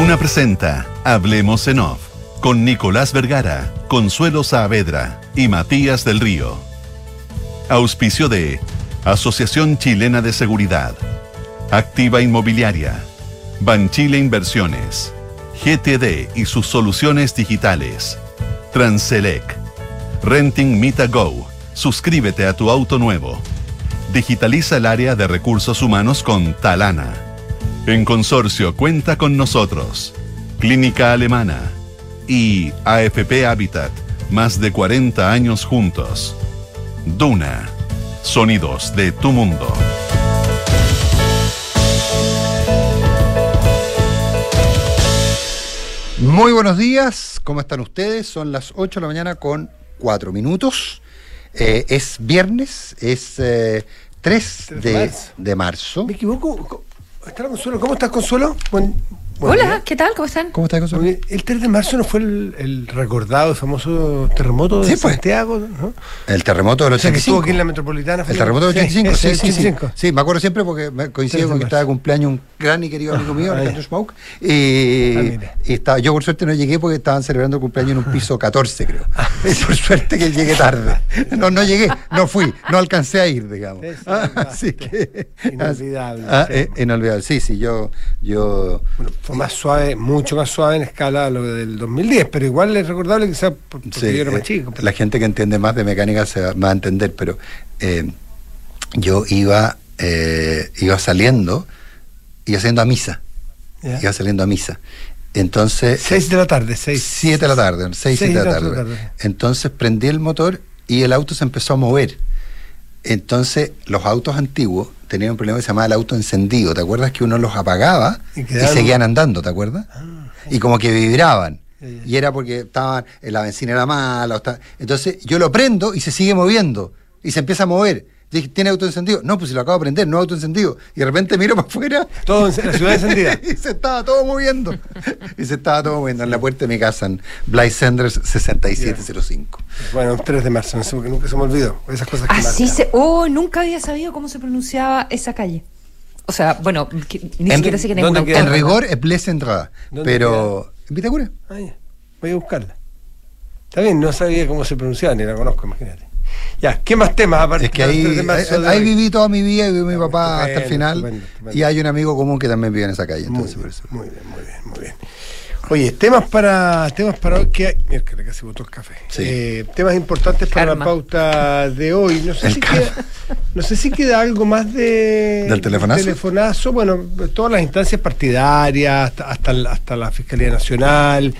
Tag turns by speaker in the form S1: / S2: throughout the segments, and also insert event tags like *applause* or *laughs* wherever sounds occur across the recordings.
S1: Duna presenta Hablemos en Off con Nicolás Vergara, Consuelo Saavedra y Matías del Río. Auspicio de Asociación Chilena de Seguridad, Activa Inmobiliaria, Banchile Inversiones, GTD y sus soluciones digitales, Transelec, Renting Mita Go, suscríbete a tu auto nuevo. Digitaliza el área de recursos humanos con Talana. En consorcio cuenta con nosotros. Clínica Alemana y AFP Habitat, más de 40 años juntos. Duna, sonidos de tu mundo.
S2: Muy buenos días, ¿cómo están ustedes? Son las 8 de la mañana con 4 minutos. Eh, es viernes, es eh, 3
S3: 3
S2: de,
S3: de marzo.
S2: de marzo.
S3: ¿Me equivoco? ¿Está Consuelo? ¿Cómo estás, Consuelo? Buen-
S4: Hola. ¿qué tal? ¿Cómo están?
S2: ¿Cómo está Consuelo?
S3: Oye, El 3 de marzo no fue el, el recordado, famoso terremoto de
S2: Sí, pues.
S3: Santiago, ¿no?
S2: El terremoto del
S3: O sea, que estuvo
S2: 85.
S3: aquí en la metropolitana. fue
S2: El terremoto del 85, sí,
S3: ese,
S2: sí, sí.
S3: 85.
S2: Sí, me acuerdo siempre porque me coincide
S3: 3 de
S2: con que estaba de cumpleaños un gran y querido amigo mío,
S3: Ah,
S2: Alejandro
S3: ya.
S2: Smoke. Y,
S3: Ah,
S2: y estaba, yo por suerte no llegué porque estaban celebrando el cumpleaños en un piso 14, creo. Y *laughs* por suerte que llegué tarde. No, no llegué, no fui, no alcancé a ir, digamos.
S3: Sí, sí,
S2: Ah, *laughs* así
S3: sí.
S2: que.
S3: Inolvidable,
S2: Ah,
S3: sí.
S2: eh, inolvidable. Sí, sí, yo. yo
S3: Bueno, fue más suave, mucho más suave en escala a lo del 2010, pero igual es recordable quizás por- porque
S2: Sí,
S3: yo era más
S2: eh,
S3: chico.
S2: La gente que entiende más de mecánica se va, a entender, pero eh, yo iba, eh, iba saliendo, iba saliendo a misa, iba saliendo a misa. Entonces,
S3: 6 de la tarde, 6.
S2: 7 de la tarde, 6,
S3: Seis
S2: 7 de la
S3: de la
S2: tarde.
S3: tarde.
S2: Entonces prendí el motor y el auto se empezó a mover. Entonces, los autos antiguos tenían un problema que se llamaba el auto encendido. ¿Te acuerdas que uno los apagaba
S3: Y
S2: seguían andando? ¿Te acuerdas? y como que vibraban. Y era porque estaban, eh, la benzina era mala. o Entonces, yo lo prendo y se sigue moviendo. Y se empieza a mover. Dije, ¿tiene auto encendido? No, pues si lo acabo de prender, no auto encendido. Y de repente miro para afuera.
S3: Todo en la ciudad encendida. *laughs*
S2: y se estaba todo moviendo. y se estaba todo moviendo en la puerta de mi casa, en Blythe Sanders 6705.
S3: Bueno, 3 de marzo, no sé, porque nunca se me olvidó. Esas cosas que
S4: Así
S3: marcan.
S4: se. Oh, nunca había sabido cómo se pronunciaba esa calle. O sea, bueno, que- ni
S2: En-
S4: siquiera sé que.
S2: En
S4: autónoma.
S2: rigor es Blaise Entrada.
S3: ¿Dónde
S2: Pero. ¿En Vitacura?
S3: Ah, ya. Voy a buscarla. Está bien, no sabía cómo se pronunciaba, ni la conozco, imagínate. Ya, ¿qué más temas aparte
S2: Es que
S3: del 3
S2: ahí, ahí, ahí viví toda mi vida y viví mi
S3: Ah,
S2: papá hasta el final.
S3: estupendo, estupendo.
S2: Y hay un amigo común que también vive en esa calle.
S3: Muy
S2: Entonces,
S3: bien,
S2: por eso.
S3: muy bien, muy bien, muy bien. Oye, temas para temas para hoy que hay. Mira, que casi botó el café.
S2: Sí.
S3: Eh, temas importantes para
S4: Karma.
S3: la pauta de hoy. No sé,
S2: El
S3: si
S2: karma.
S3: queda, no sé si queda algo más de
S2: ¿Del telefonazo?
S3: telefonazo. Bueno, todas las instancias partidarias, hasta, hasta, hasta la Fiscalía Nacional.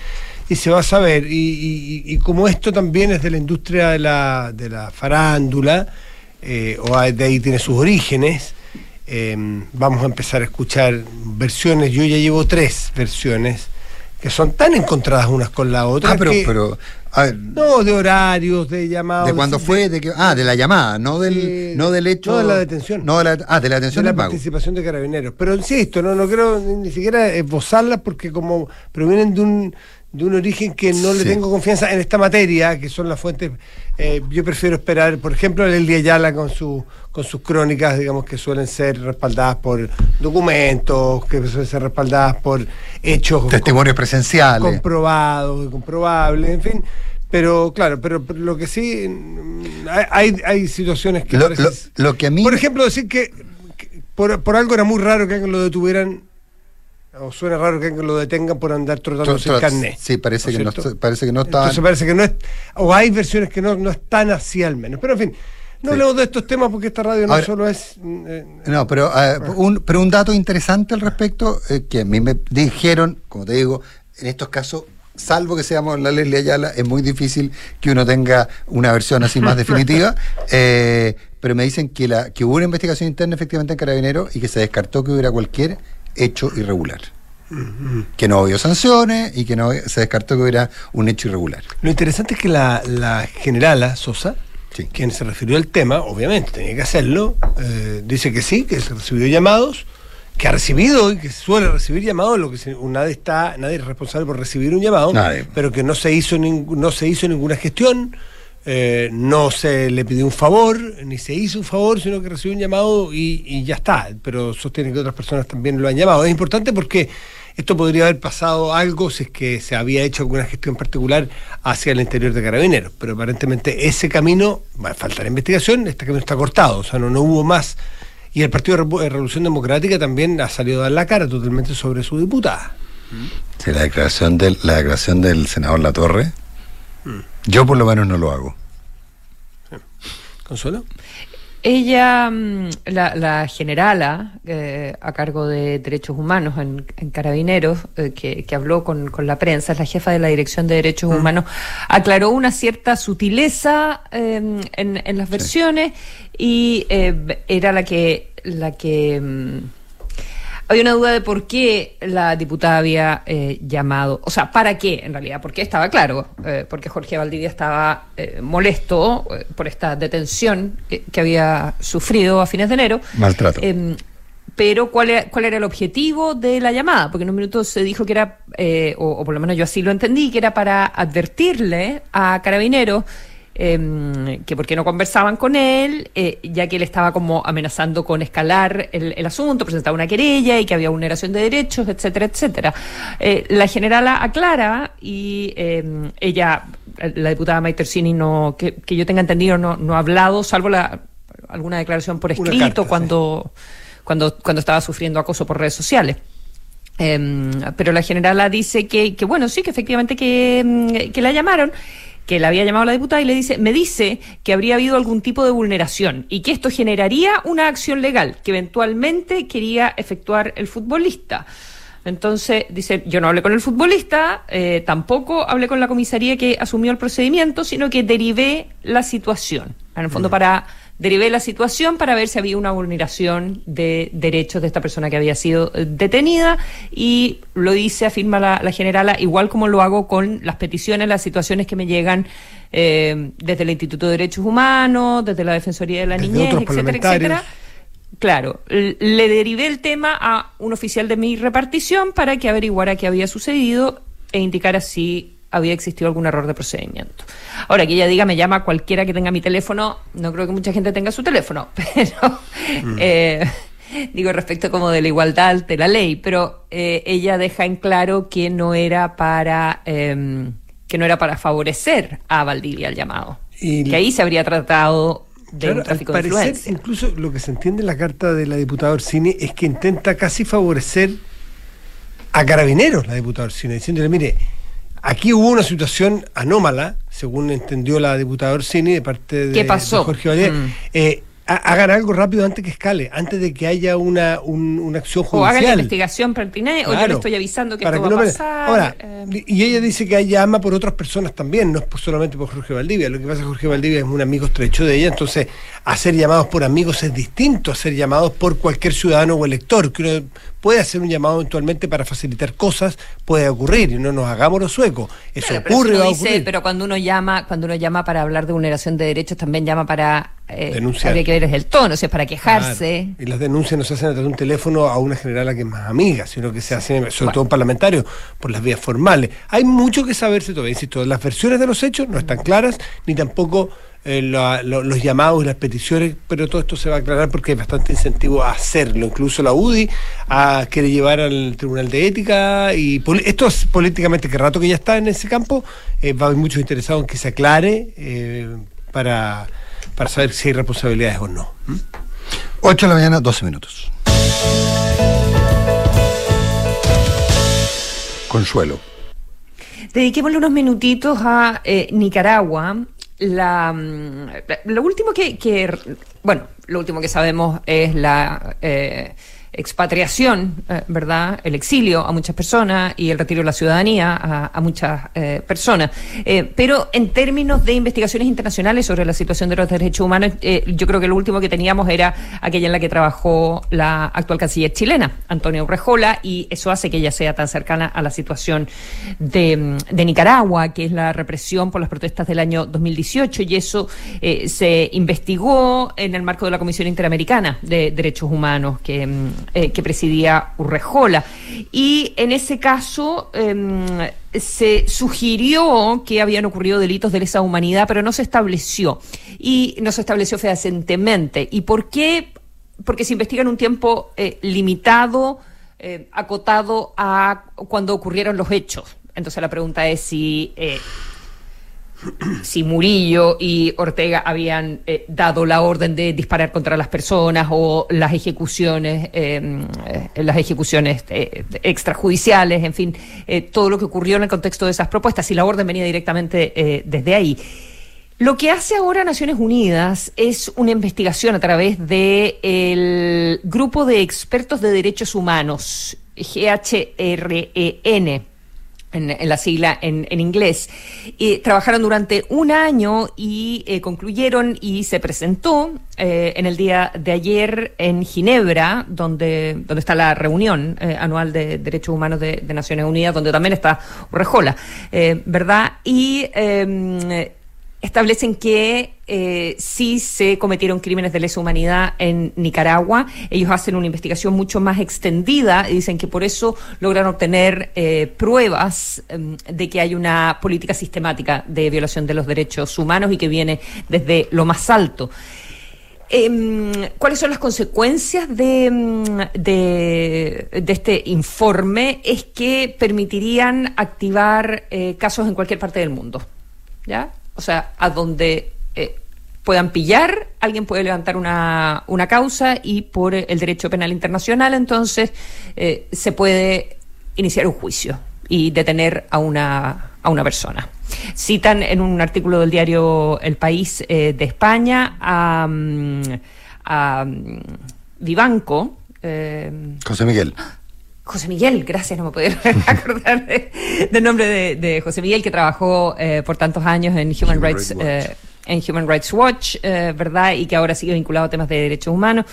S3: Y se va a saber. Y, y- y como esto también es de la industria de la, de la farándula, eh, o de ahí tiene sus orígenes, eh, vamos a empezar a escuchar versiones. Yo ya llevo tres versiones que son tan encontradas unas con la otra.
S2: Ah, pero.
S3: que-
S2: pero a ver,
S3: no, de horarios, de llamados.
S2: ¿De cuándo fue? De que, ah, de la llamada, no del, no del hecho.
S3: No, de la detención.
S2: No de la, ah, de la
S3: de
S2: detención
S3: la
S2: pago.
S3: participación de carabineros. Pero insisto, no, no quiero ni siquiera esbozarlas porque como provienen de un, de un origen que no le
S2: Sí.
S3: tengo confianza en esta materia, que son las fuentes, eh, yo prefiero esperar, por ejemplo, el Día Yala con su, con sus crónicas, digamos que suelen ser respaldadas por documentos, que suelen ser respaldadas por hechos
S2: Testimonios presenciales.
S3: comprobado, comprobable, en fin. Pero claro, pero, pero lo que sí, hay, hay, situaciones que...
S2: Lo,
S3: parece-
S2: lo- lo que a mí.
S3: por ejemplo, decir que, que por, por algo era muy raro que alguien lo detuvieran, o suena raro que lo detengan por andar trotando sin carnet.
S2: Sí, parece
S3: ¿no
S2: que no, está- parece que no estaban.
S3: Entonces parece que no es, o hay versiones que no, no están así al menos. Pero en fin, no
S2: Sí.
S3: hablemos de estos temas porque esta radio no
S2: Ahora-
S3: solo es... eh,
S2: No, pero, eh, un, pero un dato interesante al respecto, eh, que a mí me dijeron, como te digo, en estos casos, salvo que seamos la Leslie Ayala, es muy difícil que uno tenga una versión así más definitiva, *laughs* eh, pero me dicen que, la, que hubo una investigación interna efectivamente en Carabineros y que se descartó que hubiera cualquier hecho irregular. Que no hubo sanciones y que no se descartó que hubiera un hecho irregular.
S3: Lo interesante es que la, la generala Sosa,
S2: Sí.
S3: quien se refirió al tema, obviamente tenía que hacerlo, eh, dice que sí, que se recibió llamados, que ha recibido y que suele recibir llamados, lo que se- nadie está, nadie es responsable por recibir un llamado,
S2: Nadie.
S3: pero que no se hizo ning- no se hizo ninguna gestión, eh, no se le pidió un favor, ni se hizo un favor, sino que recibió un llamado y, y ya está. Pero sostiene que otras personas también lo han llamado. Es importante porque esto podría haber pasado algo si es que se había hecho alguna gestión particular hacia el interior de Carabineros, pero aparentemente ese camino, va a faltar investigación, este camino está cortado, o sea, no, no hubo más. Y el Partido de Revolución Democrática también ha salido a dar la cara totalmente sobre su diputada.
S2: Sí, la declaración del, la declaración del senador Latorre, yo por lo menos no lo hago.
S3: ¿Consuelo?
S4: Ella, mm, la, la generala eh, a cargo de derechos humanos en, en Carabineros, eh, que, que habló con, con la prensa, es la jefa de la Dirección de Derechos Humanos, aclaró una cierta sutileza eh, en, en las versiones y eh, era la que la que había una duda de por qué la diputada había eh, llamado, o sea, para qué en realidad, porque estaba claro, eh, porque Jorge Valdivia estaba eh, molesto eh, por esta detención que, que había sufrido a fines de enero.
S2: Maltrato.
S4: Em, pero ¿cuál era, ¿cuál era el objetivo de la llamada? Porque en un minuto se dijo que era, eh, o, o por lo menos yo así lo entendí, que era para advertirle a Carabineros eh, que por qué no conversaban con él, eh, ya que él estaba como amenazando con escalar el, el asunto, presentaba una querella y que había vulneración de derechos, etcétera, etcétera. Eh, la generala aclara y eh, ella, la diputada Maitersini, no, que, que yo tenga entendido, no, no ha hablado, salvo la, alguna declaración por escrito
S3: carta, sí.
S4: cuando, cuando, cuando estaba sufriendo acoso por redes sociales. Em, pero la generala dice que, que bueno, sí, que efectivamente que, que la llamaron, que la había llamado la diputada y le dice, me dice que habría habido algún tipo de vulneración y que esto generaría una acción legal que eventualmente quería efectuar el futbolista. Entonces, dice, yo no hablé con el futbolista, eh, tampoco hablé con la comisaría que asumió el procedimiento, sino que derivé la situación. En el fondo, para derivé la situación para ver si había una vulneración de derechos de esta persona que había sido eh, detenida y lo hice, afirma la, la generala, igual como lo hago con las peticiones, las situaciones que me llegan eh, desde el Instituto de Derechos Humanos, desde la Defensoría de la
S3: Desde
S4: Niñez, etcétera, etcétera. Claro, le derivé el tema a un oficial de mi repartición para que averiguara qué había sucedido e indicara si había existido algún error de procedimiento. Ahora, que ella diga, me llama cualquiera que tenga mi teléfono, no creo que mucha gente tenga su teléfono, *laughs* pero eh, digo respecto como de la igualdad de la ley, pero eh, ella deja en claro que no era para eh, que no era para favorecer a Valdivia el llamado,
S3: Y
S4: que ahí se habría tratado de
S3: Claro,
S4: un
S3: al
S4: tráfico de
S3: parecer, incluso lo que se entiende en la carta de la diputada Orsini es que intenta casi favorecer a carabineros la diputada Orsini, diciéndole, mire, aquí hubo una situación anómala, según entendió la diputada Orsini, de parte de,
S4: ¿Qué pasó?
S3: de Jorge Valdés.
S4: Mm.
S3: Eh, ha- hagan algo rápido antes que escale, antes de que haya una, un- una acción
S4: O hagan la
S3: judicial.
S4: investigación pertinente, o yo le
S3: Claro,
S4: estoy avisando que
S3: para
S4: esto
S3: que
S4: va a
S3: no
S4: pasar.
S3: Ahora,
S4: eh,
S3: y ella dice que ella ama por otras personas también, no es solamente por Jorge Valdivia. Lo que pasa es que Jorge Valdivia es un amigo estrecho de ella, entonces hacer llamados por amigos es distinto a hacer llamados por cualquier ciudadano o elector, que uno puede hacer un llamado eventualmente para facilitar cosas, puede ocurrir, y no nos hagamos los suecos. Eso
S4: Claro, pero
S3: ocurre,
S4: uno
S3: va a ocurrir.
S4: pero cuando uno llama, cuando uno llama para hablar de vulneración de derechos, también llama para eh,
S3: Denunciar.
S4: habría que ver es el tono, o sea, para quejarse.
S3: Claro. Y las denuncias no se hacen a través de un teléfono a una generala que es más amiga, sino que se hacen, sobre todo un parlamentario, por las vías formales. Hay mucho que saberse todavía, insisto, las versiones de los hechos no están claras, ni tampoco eh, la- lo- los llamados y las peticiones, pero todo esto se va a aclarar porque hay bastante incentivo a hacerlo. Incluso la UDI a, quiere llevar al Tribunal de Ética y esto es políticamente que rato que ya está en ese campo, eh, va a haber muchos interesados en que se aclare eh, para, para saber si hay responsabilidades o no. ¿Mm?
S2: 8 de la mañana, 12 minutos. Consuelo.
S4: Dediquémosle unos minutitos a eh, Nicaragua. La, mm, lo último que, que- bueno, lo último que sabemos es la eh, expatriación, eh, ¿verdad? El exilio a muchas personas y el retiro de la ciudadanía a, a muchas eh, personas. Eh, pero en términos de investigaciones internacionales sobre la situación de los derechos humanos, yo creo que lo último que teníamos era aquella en la que trabajó la actual canciller chilena, Antonia Urrejola, y eso hace que ella sea tan cercana a la situación de, de Nicaragua, que es la represión por las protestas del año 2018, y eso se investigó en el marco de la Comisión Interamericana de Derechos Humanos que, mm, eh, que presidía Urrejola. Y en ese caso em, se sugirió que habían ocurrido delitos de lesa humanidad, pero no se estableció. Y no se estableció fehacientemente. ¿Y por qué? Porque se investiga en un tiempo eh, limitado eh, acotado a cuando ocurrieron los hechos. Entonces la pregunta es si eh, si Murillo y Ortega habían eh, dado la orden de disparar contra las personas o las ejecuciones, eh, eh, las ejecuciones extrajudiciales, en fin, todo lo que ocurrió en el contexto de esas propuestas, si la orden venía directamente desde ahí. Lo que hace ahora Naciones Unidas es una investigación a través del grupo de expertos de derechos humanos, GHREN en, la sigla en, inglés. trabajaron durante un año y eh, concluyeron y se presentó eh, en el día de ayer en Ginebra, donde, donde está la reunión eh, anual de derechos humanos de, de, Naciones Unidas, donde también está Urrejola, ¿verdad? Y em, establecen que eh, sí se cometieron crímenes de lesa humanidad en Nicaragua. Ellos hacen una investigación mucho más extendida y dicen que por eso logran obtener eh, pruebas em, de que hay una política sistemática de violación de los derechos humanos y que viene desde lo más alto. Em, ¿Cuáles son las consecuencias de, em, de, de, este informe? Es que permitirían activar eh, casos en cualquier parte del mundo. ¿Ya? O sea, a donde eh, puedan pillar, alguien puede levantar una, una, causa y por el derecho penal internacional entonces eh, se puede iniciar un juicio y detener a una, a una persona. Citan en un artículo del diario El País eh, de España a, mm, a mm, Vivanco.
S2: José Miguel.
S4: José Miguel, gracias, no me puedo *laughs* acordar del nombre de, José Miguel, que trabajó eh, por tantos años en Human, Rights, eh, en Human Rights Watch, eh, ¿verdad? Y que ahora sigue vinculado a temas de derechos humanos.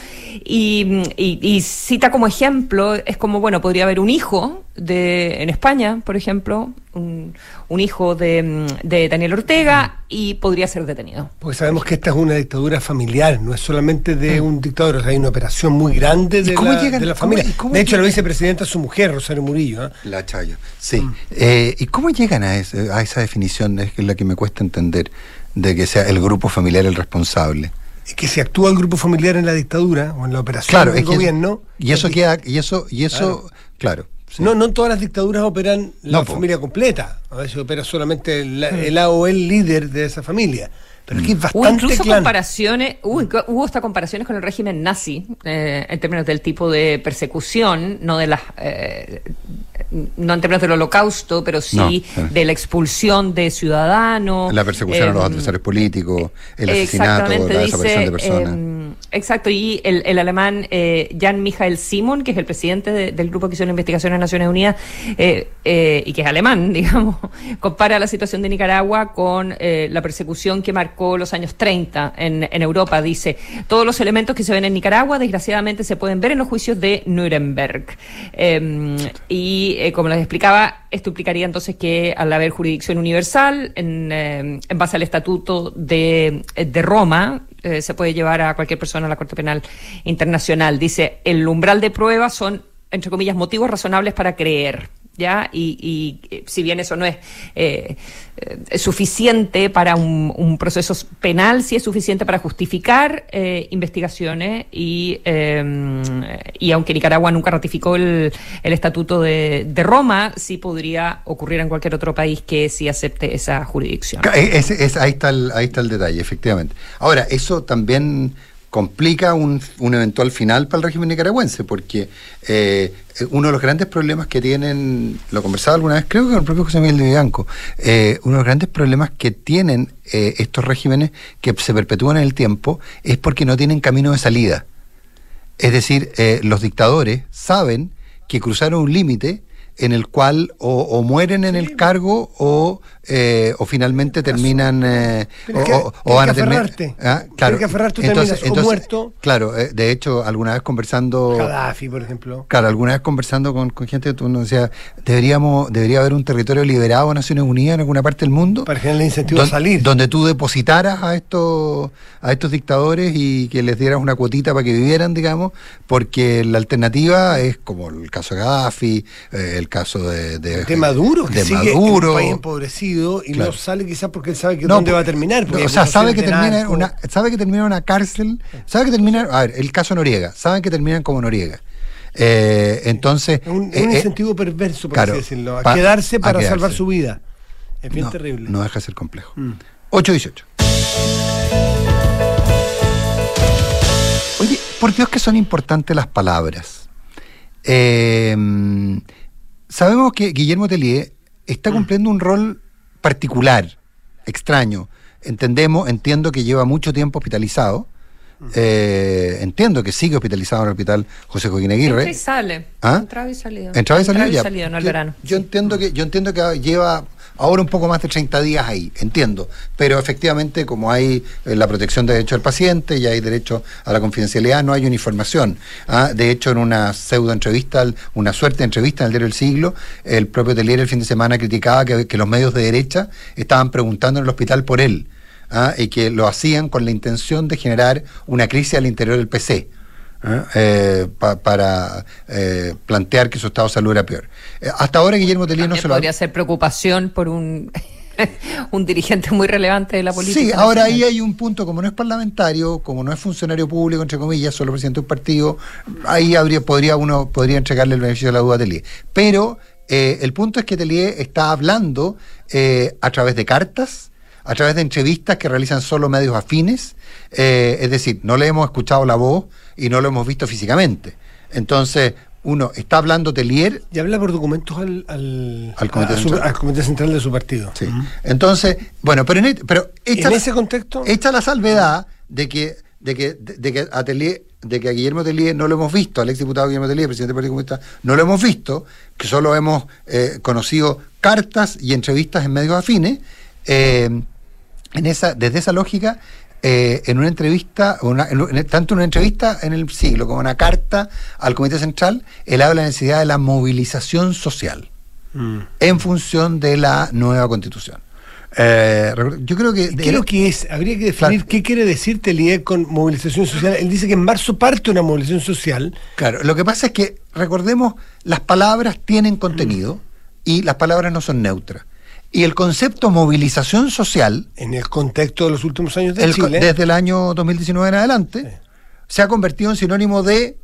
S4: Y, cita como ejemplo, es como, bueno, podría haber un hijo de, en España, por ejemplo, un, hijo de, Daniel Ortega y podría ser detenido.
S3: Porque sabemos que esta es una dictadura familiar, no es solamente de mm. un dictador, hay una operación muy grande de, la, de la, familia. de hecho, la vicepresidenta es su mujer, Rosario Murillo. ¿eh?
S2: La Chayo, sí. Mm. Eh, ¿Y cómo llegan a, a esa definición? Es la que me cuesta entender de que sea el grupo familiar el responsable.
S3: Es que si actúa el grupo familiar en la dictadura o en la operación del gobierno.
S2: y eso queda, y eso, y eso, claro.
S3: No, no todas las dictaduras operan la familia completa. A veces opera solamente el, el A o el líder de esa familia. Pero aquí es bastante
S4: hubo incluso comparaciones, hubo, hasta comparaciones con el régimen nazi eh, en términos del tipo de persecución, no de las eh, no en términos del holocausto, pero sí de la expulsión de ciudadanos.
S2: La persecución a los em, adversarios políticos, el asesinato, la desaparición de personas.
S4: Em, exacto, y el, el alemán eh, Jan Michael Simon, que es el presidente del grupo que hizo la investigación en Naciones Unidas, eh, eh, y que es alemán, *laughs* digamos, compara la situación de Nicaragua con la persecución que marcó los años 30 en, en Europa. Dice, todos los elementos que se ven en Nicaragua, desgraciadamente, se pueden ver en los juicios de Nuremberg. Em, y eh, como les explicaba, esto implicaría entonces que al haber jurisdicción universal, en, eh, base al Estatuto de, Roma, eh, se puede llevar a cualquier persona a la Corte Penal Internacional. Dice, el umbral de pruebas son, entre comillas, motivos razonables para creer. ¿Ya? Y, y, si bien eso no es eh, eh, suficiente para un, proceso penal, sí es suficiente para justificar eh, investigaciones y, y aunque Nicaragua nunca ratificó el, el Estatuto de, de, Roma, sí podría ocurrir en cualquier otro país que sí acepte esa jurisdicción.
S2: Es, ahí, está ahí está el detalle, efectivamente. Ahora, eso también complica un, un, eventual final para el régimen nicaragüense, porque eh, uno de los grandes problemas que tienen, lo conversaba alguna vez, creo que con el propio José Miguel de Bianco, eh, uno de los grandes problemas que tienen eh, estos regímenes que se perpetúan en el tiempo es porque no tienen camino de salida. Es decir, los dictadores saben que cruzaron un límite en el cual o, mueren en el cargo o, eh, o finalmente terminan eh, o, van a terminar
S3: ¿Ah? claro. que entonces, entonces, muerto.
S2: claro eh, de hecho alguna vez conversando
S3: Gaddafi por ejemplo.
S2: Claro alguna vez conversando con, con gente uno decía deberíamos debería haber un territorio liberado a Naciones Unidas en alguna parte del mundo
S3: para generar incentivo a salir.
S2: donde tú depositaras a estos a estos dictadores y que les dieras una cuotita para que vivieran digamos porque la alternativa es como el caso de Gaddafi el caso de,
S3: de, Maduro, que sigue Maduro. un país empobrecido y no sale quizás porque él sabe que dónde va a terminar.
S2: o sea, sabe que, termina una, sabe que termina una cárcel, sabe que termina, a ver, el caso Noriega, saben que terminan como Noriega. Eh, entonces.
S3: Es un,
S2: eh,
S3: un
S2: eh,
S3: incentivo perverso, por
S2: claro,
S3: así decirlo. A
S2: pa-
S3: quedarse
S2: a
S3: para
S2: quedarse.
S3: salvar su vida. Es bien
S2: no,
S3: terrible.
S2: No deja de ser complejo.
S3: Mm.
S2: 8-18. Oye, por Dios que son importantes las palabras. Eh, sabemos que Guillermo Tellier está cumpliendo un rol particular, extraño. Entendemos, entiendo que lleva mucho tiempo hospitalizado. Eh, entiendo que sigue hospitalizado en el hospital José Joaquín Aguirre.
S4: Entra y sale.
S2: ¿Ah?
S4: Entraba y salido.
S2: Entraba y salió ya.
S4: salido, no al
S2: yo,
S4: verano.
S2: yo entiendo que yo entiendo que lleva ahora un poco más de 30 días ahí, entiendo, pero efectivamente como hay eh, la protección de derecho del paciente y hay derecho a la confidencialidad, no hay uniformación. ¿ah? De hecho, en una pseudo entrevista, una suerte de entrevista en el diario del siglo, el propio Telier el fin de semana criticaba que, que los medios de derecha estaban preguntando en el hospital por él. ¿ah? y que lo hacían con la intención de generar una crisis al interior del PC. ¿Eh? Eh, pa- para eh, plantear que su estado de salud era peor. Eh, hasta ahora Guillermo Tellier no se lo ha...
S4: podría ser preocupación por un, *laughs* un dirigente muy relevante de la política.
S2: Sí, ahora ahí hay un punto, como no es parlamentario, como no es funcionario público, entre comillas, solo presidente de un partido, ahí habría, podría uno podría entregarle el beneficio de la duda a Tellier. Pero eh, el punto es que Tellier está hablando eh, a través de cartas, a través de entrevistas que realizan solo medios afines, eh, es decir, no le hemos escuchado la voz y no lo hemos visto físicamente. Entonces, uno está hablando Tellier
S3: Y habla por documentos al, al,
S2: Al comité
S3: a su-
S2: central.
S3: al comité central de su partido.
S2: Sí. Entonces, bueno, pero en, pero hecha
S3: En
S2: la-
S3: ese contexto,
S2: hecha la salvedad de que de que de, que a Tellier- de que a Guillermo Tellier no lo hemos visto, al exdiputado Guillermo Tellier, presidente del Partido Comunista, no lo hemos visto, que solo hemos eh, conocido cartas y entrevistas en medios afines, eh, en esa, desde esa lógica, eh, en una entrevista, una- en- en- tanto en una entrevista en el siglo como en una carta al Comité Central, él habla de la necesidad de la movilización social
S3: Mm.
S2: en función de la nueva constitución. Eh, yo creo que...
S3: ¿Qué es lo que es? Habría que definir
S2: Claro.
S3: qué quiere decir Tellier con movilización social. Él dice que en marzo parte una movilización social.
S2: Claro, lo que pasa es que, recordemos, las palabras tienen contenido y las palabras no son neutras. Y el concepto movilización social,
S3: En el contexto de los últimos años de
S2: el
S3: Chile.
S2: desde el año 2019 en adelante,
S3: Sí.
S2: se ha convertido en sinónimo de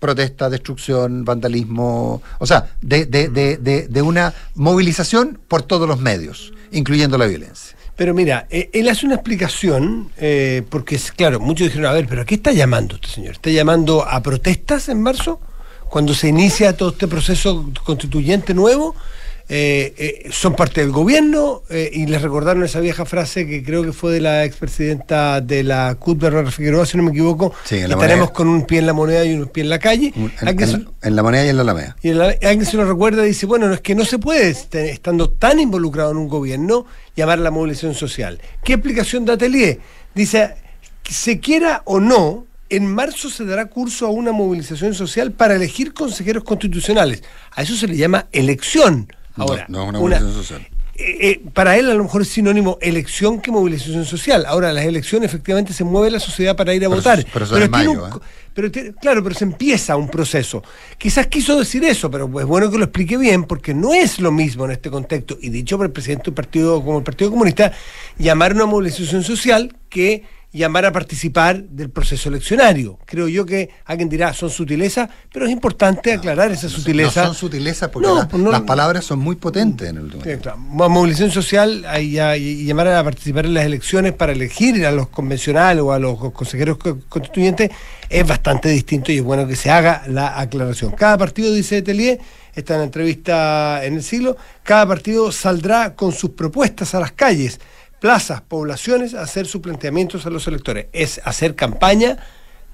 S2: protesta, destrucción, vandalismo, o sea, de, de- de- de- de una movilización por todos los medios, incluyendo la violencia.
S3: Pero mira, eh, él hace una explicación, eh, porque es claro, muchos dijeron, a ver, pero ¿a qué está llamando este señor? ¿Está llamando a protestas en marzo? Cuando se inicia todo este proceso constituyente nuevo, eh, eh, son parte del gobierno eh, y les recordaron esa vieja frase que creo que fue de la expresidenta de la CUT, Bárbara Figueroa, si no me equivoco,
S2: Sí, la
S3: estaremos con un pie en la moneda y un pie en la calle.
S2: En,
S3: que
S2: la moneda y en la alameda.
S3: y el- alguien se lo recuerda y dice, bueno, no es que no se puede, est- estando tan involucrado en un gobierno, llamar la movilización social. ¿Qué explicación da Atelier? Dice, que se quiera o no, en marzo se dará curso a una movilización social para elegir consejeros constitucionales. A eso se le llama elección. Ahora,
S2: no es una movilización social.
S3: eh, eh, para él a lo mejor es sinónimo elección que movilización social. Ahora, las elecciones efectivamente se mueve la sociedad para ir a
S2: Pero
S3: votar.
S2: pero
S3: tiene
S2: mayo,
S3: un
S2: ¿eh?
S3: pero claro, pero se empieza un proceso. Quizás quiso decir eso, pero es bueno que lo explique bien, porque no es lo mismo en este contexto, y dicho por el presidente del partido como el Partido Comunista, llamar a una movilización social que llamar a participar del proceso eleccionario. Creo yo que alguien dirá, son sutilezas, pero es importante aclarar esa sutileza.
S2: No son sutilezas porque
S3: No,
S2: la-
S3: pues no-
S2: las palabras son muy potentes en el último tiempo.
S3: claro. Movilización social y llamar a participar en las elecciones para elegir a los convencionales o a los consejeros co- constituyentes es bastante distinto y es bueno que se haga la aclaración. Cada partido, dice Telier, está en la entrevista en el siglo, cada partido saldrá con sus propuestas a las calles, plazas, poblaciones, hacer sus planteamientos a los electores. Es hacer campaña,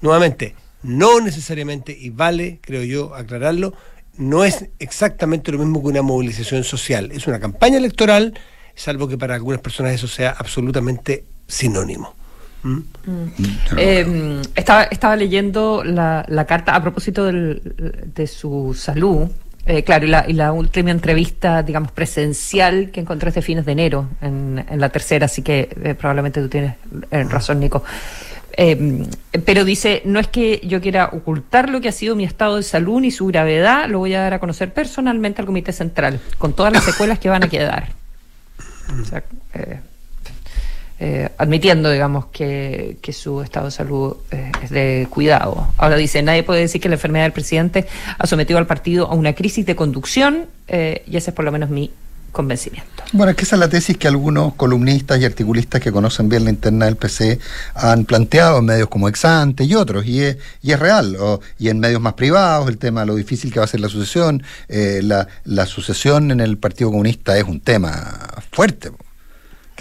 S3: nuevamente, no necesariamente, y vale, creo yo, aclararlo, no es exactamente lo mismo que una movilización social. Es una campaña electoral, salvo que para algunas personas eso sea absolutamente sinónimo. ¿Mm?
S4: Eh, estaba, estaba leyendo la, la carta a propósito del- de su salud. Eh, claro, y la, y la última entrevista, digamos, presencial que encontré este fines de enero en, en la tercera, así que eh, probablemente tú tienes eh, razón, Nico. Eh, pero dice, no es que yo quiera ocultar lo que ha sido mi estado de salud ni su gravedad, lo voy a dar a conocer personalmente al Comité Central, con todas las secuelas que van a quedar. O sea, eh, eh, admitiendo, digamos, que, que, su estado de salud eh, es de cuidado. Ahora dice, nadie puede decir que la enfermedad del presidente ha sometido al partido a una crisis de conducción, eh, y ese es por lo menos mi convencimiento.
S2: Bueno, es que esa es la tesis que algunos columnistas y articulistas que conocen bien la interna del PC han planteado en medios como Exante y otros, y es, y es real, y en medios más privados, el tema de lo difícil que va a ser la sucesión, la, la sucesión en el Partido Comunista es un tema fuerte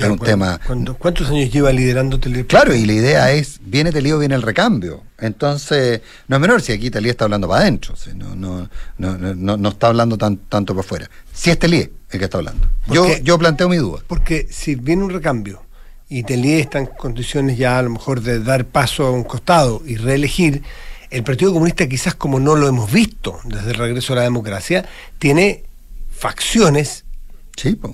S2: es un tema.
S3: ¿Cuántos años lleva liderando Telío?
S2: Claro, y la idea es: viene Telío, viene el recambio. Entonces, no es menor si aquí Telío está hablando para adentro, no, no, no, no, está hablando tan, tanto para afuera. Si es Telío el que está hablando. Yo, yo planteo mi duda.
S3: Porque si viene un recambio y Telío está en condiciones ya a lo mejor de dar paso a un costado y reelegir, el Partido Comunista, quizás como no lo hemos visto desde el regreso a la democracia, tiene facciones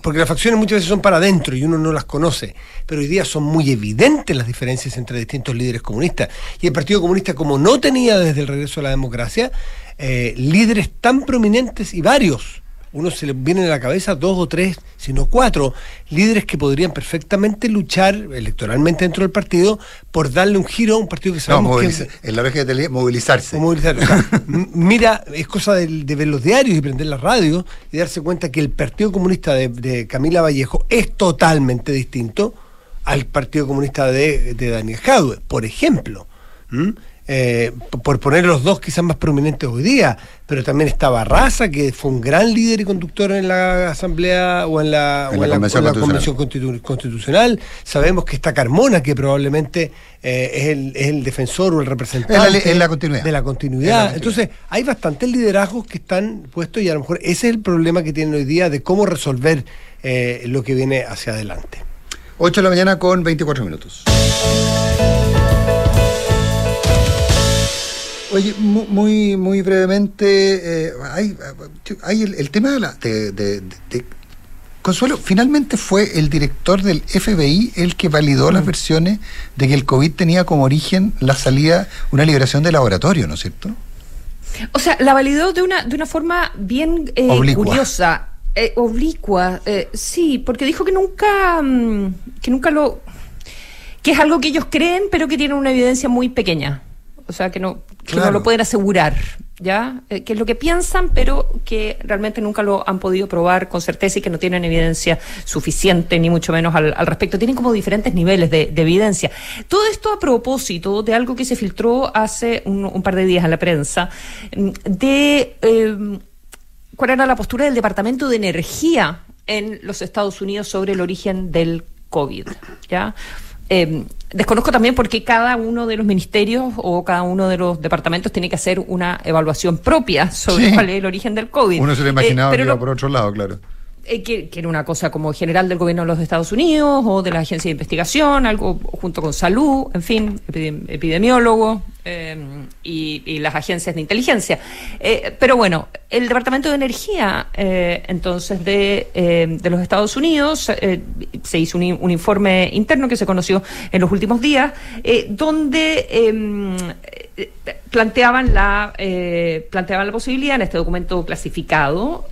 S3: porque las facciones muchas veces son para adentro y uno no las conoce, pero hoy día son muy evidentes las diferencias entre distintos líderes comunistas. Y el Partido Comunista, como no tenía desde el regreso a la democracia, eh, líderes tan prominentes y varios uno se le viene a la cabeza dos o tres, sino cuatro líderes que podrían perfectamente luchar electoralmente dentro del partido por darle un giro a un partido que sabemos
S2: que... En la vez de movilizarse. *laughs*
S3: mira, es cosa de, ver los diarios y prender la radio y darse cuenta que el Partido Comunista de, Camila Vallejo es totalmente distinto al Partido Comunista de, Daniel Jadwe, por ejemplo. Eh, por poner los dos quizás más prominentes hoy día, pero también está Barraza, que fue un gran líder y conductor en la Asamblea o en la, convención, constitucional. Sabemos que está Carmona, que probablemente eh, es, el, es, el, defensor o el representante
S2: de la continuidad.
S3: De la continuidad. Entonces, hay bastantes liderazgos que están puestos y a lo mejor ese es el problema que tienen hoy día de cómo resolver eh, lo que viene hacia adelante.
S2: 8 de la mañana con 24 minutos. Oye, muy, muy brevemente, eh, hay, hay el, tema de, la, de, Consuelo, finalmente fue el director del FBI el que validó las versiones de que el COVID tenía como origen la salida, una liberación de laboratorio, ¿no es cierto?
S4: O sea, la validó de una, de una forma bien eh, curiosa, eh, oblicua, sí, porque dijo que nunca, mm, que nunca lo, que es algo que ellos creen, pero que tiene una evidencia muy pequeña o sea, que no, no lo pueden asegurar, ¿ya? Eh, que es lo que piensan, pero que realmente nunca lo han podido probar con certeza y que no tienen evidencia suficiente, ni mucho menos al, respecto. Tienen como diferentes niveles de, evidencia. Todo esto a propósito de algo que se filtró hace un, par de días en la prensa, mm, de em, cuál era la postura del Departamento de Energía en los Estados Unidos sobre el origen del COVID, ¿ya? Eh, desconozco también por qué cada uno de los ministerios o cada uno de los departamentos tiene que hacer una evaluación propia sobre cuál es el origen del COVID.
S2: Uno se lo imaginaba eh, que iba por otro lado, claro.
S4: Eh, que, era una cosa como general del gobierno de los Estados Unidos o de la agencia de investigación, algo junto con salud, en fin, epidemiólogo eh, y, las agencias de inteligencia. Eh, pero bueno, el Departamento de Energía, entonces, de, de, los Estados Unidos, se hizo un, informe interno que se conoció en los últimos días, donde em, planteaban la planteaban la posibilidad en este documento clasificado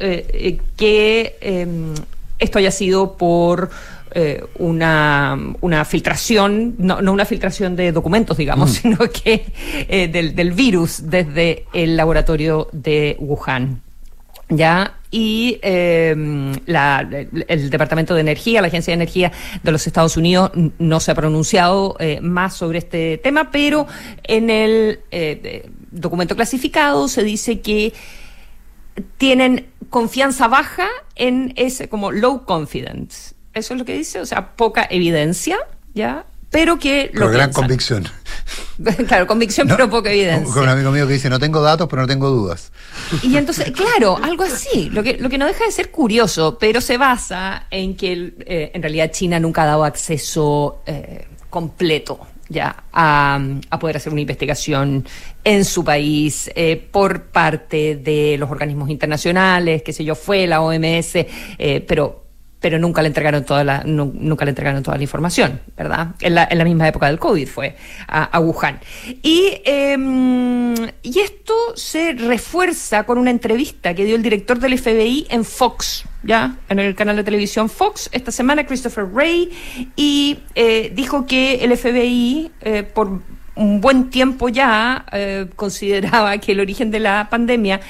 S4: que em, esto haya sido por eh, una, una, filtración, no, no, una filtración de documentos, digamos, mm. *laughs* sino que eh, del, del, virus desde el laboratorio de Wuhan. ¿Ya? Y em, la, el Departamento de Energía, la Agencia de Energía de los Estados Unidos, no se ha pronunciado eh, más sobre este tema, pero en el documento clasificado se dice que tienen confianza baja en ese como low confidence. Eso es lo que dice, o sea, poca evidencia, ¿ya? Pero que
S2: lo gran convicción. *laughs*
S4: claro, convicción pero poca evidencia.
S2: Con un amigo mío que dice, no tengo datos, pero no tengo dudas.
S4: Y entonces, claro, algo así, lo que, lo que no deja de ser curioso, pero se basa en que eh, en realidad China nunca ha dado acceso eh, completo ya a, poder hacer una investigación en su país eh, por parte de los organismos internacionales, qué sé yo, fue la OMS, pero pero nunca le entregaron toda la nunca le entregaron toda la información, ¿verdad? En la, misma época del COVID fue a, Wuhan. Y, em, y esto se refuerza con una entrevista que dio el director del FBI en Fox ya en el canal de televisión Fox esta semana, Christopher Wray, y eh, dijo que el FBI, eh, por un buen tiempo ya, eh, consideraba que el origen de la pandemia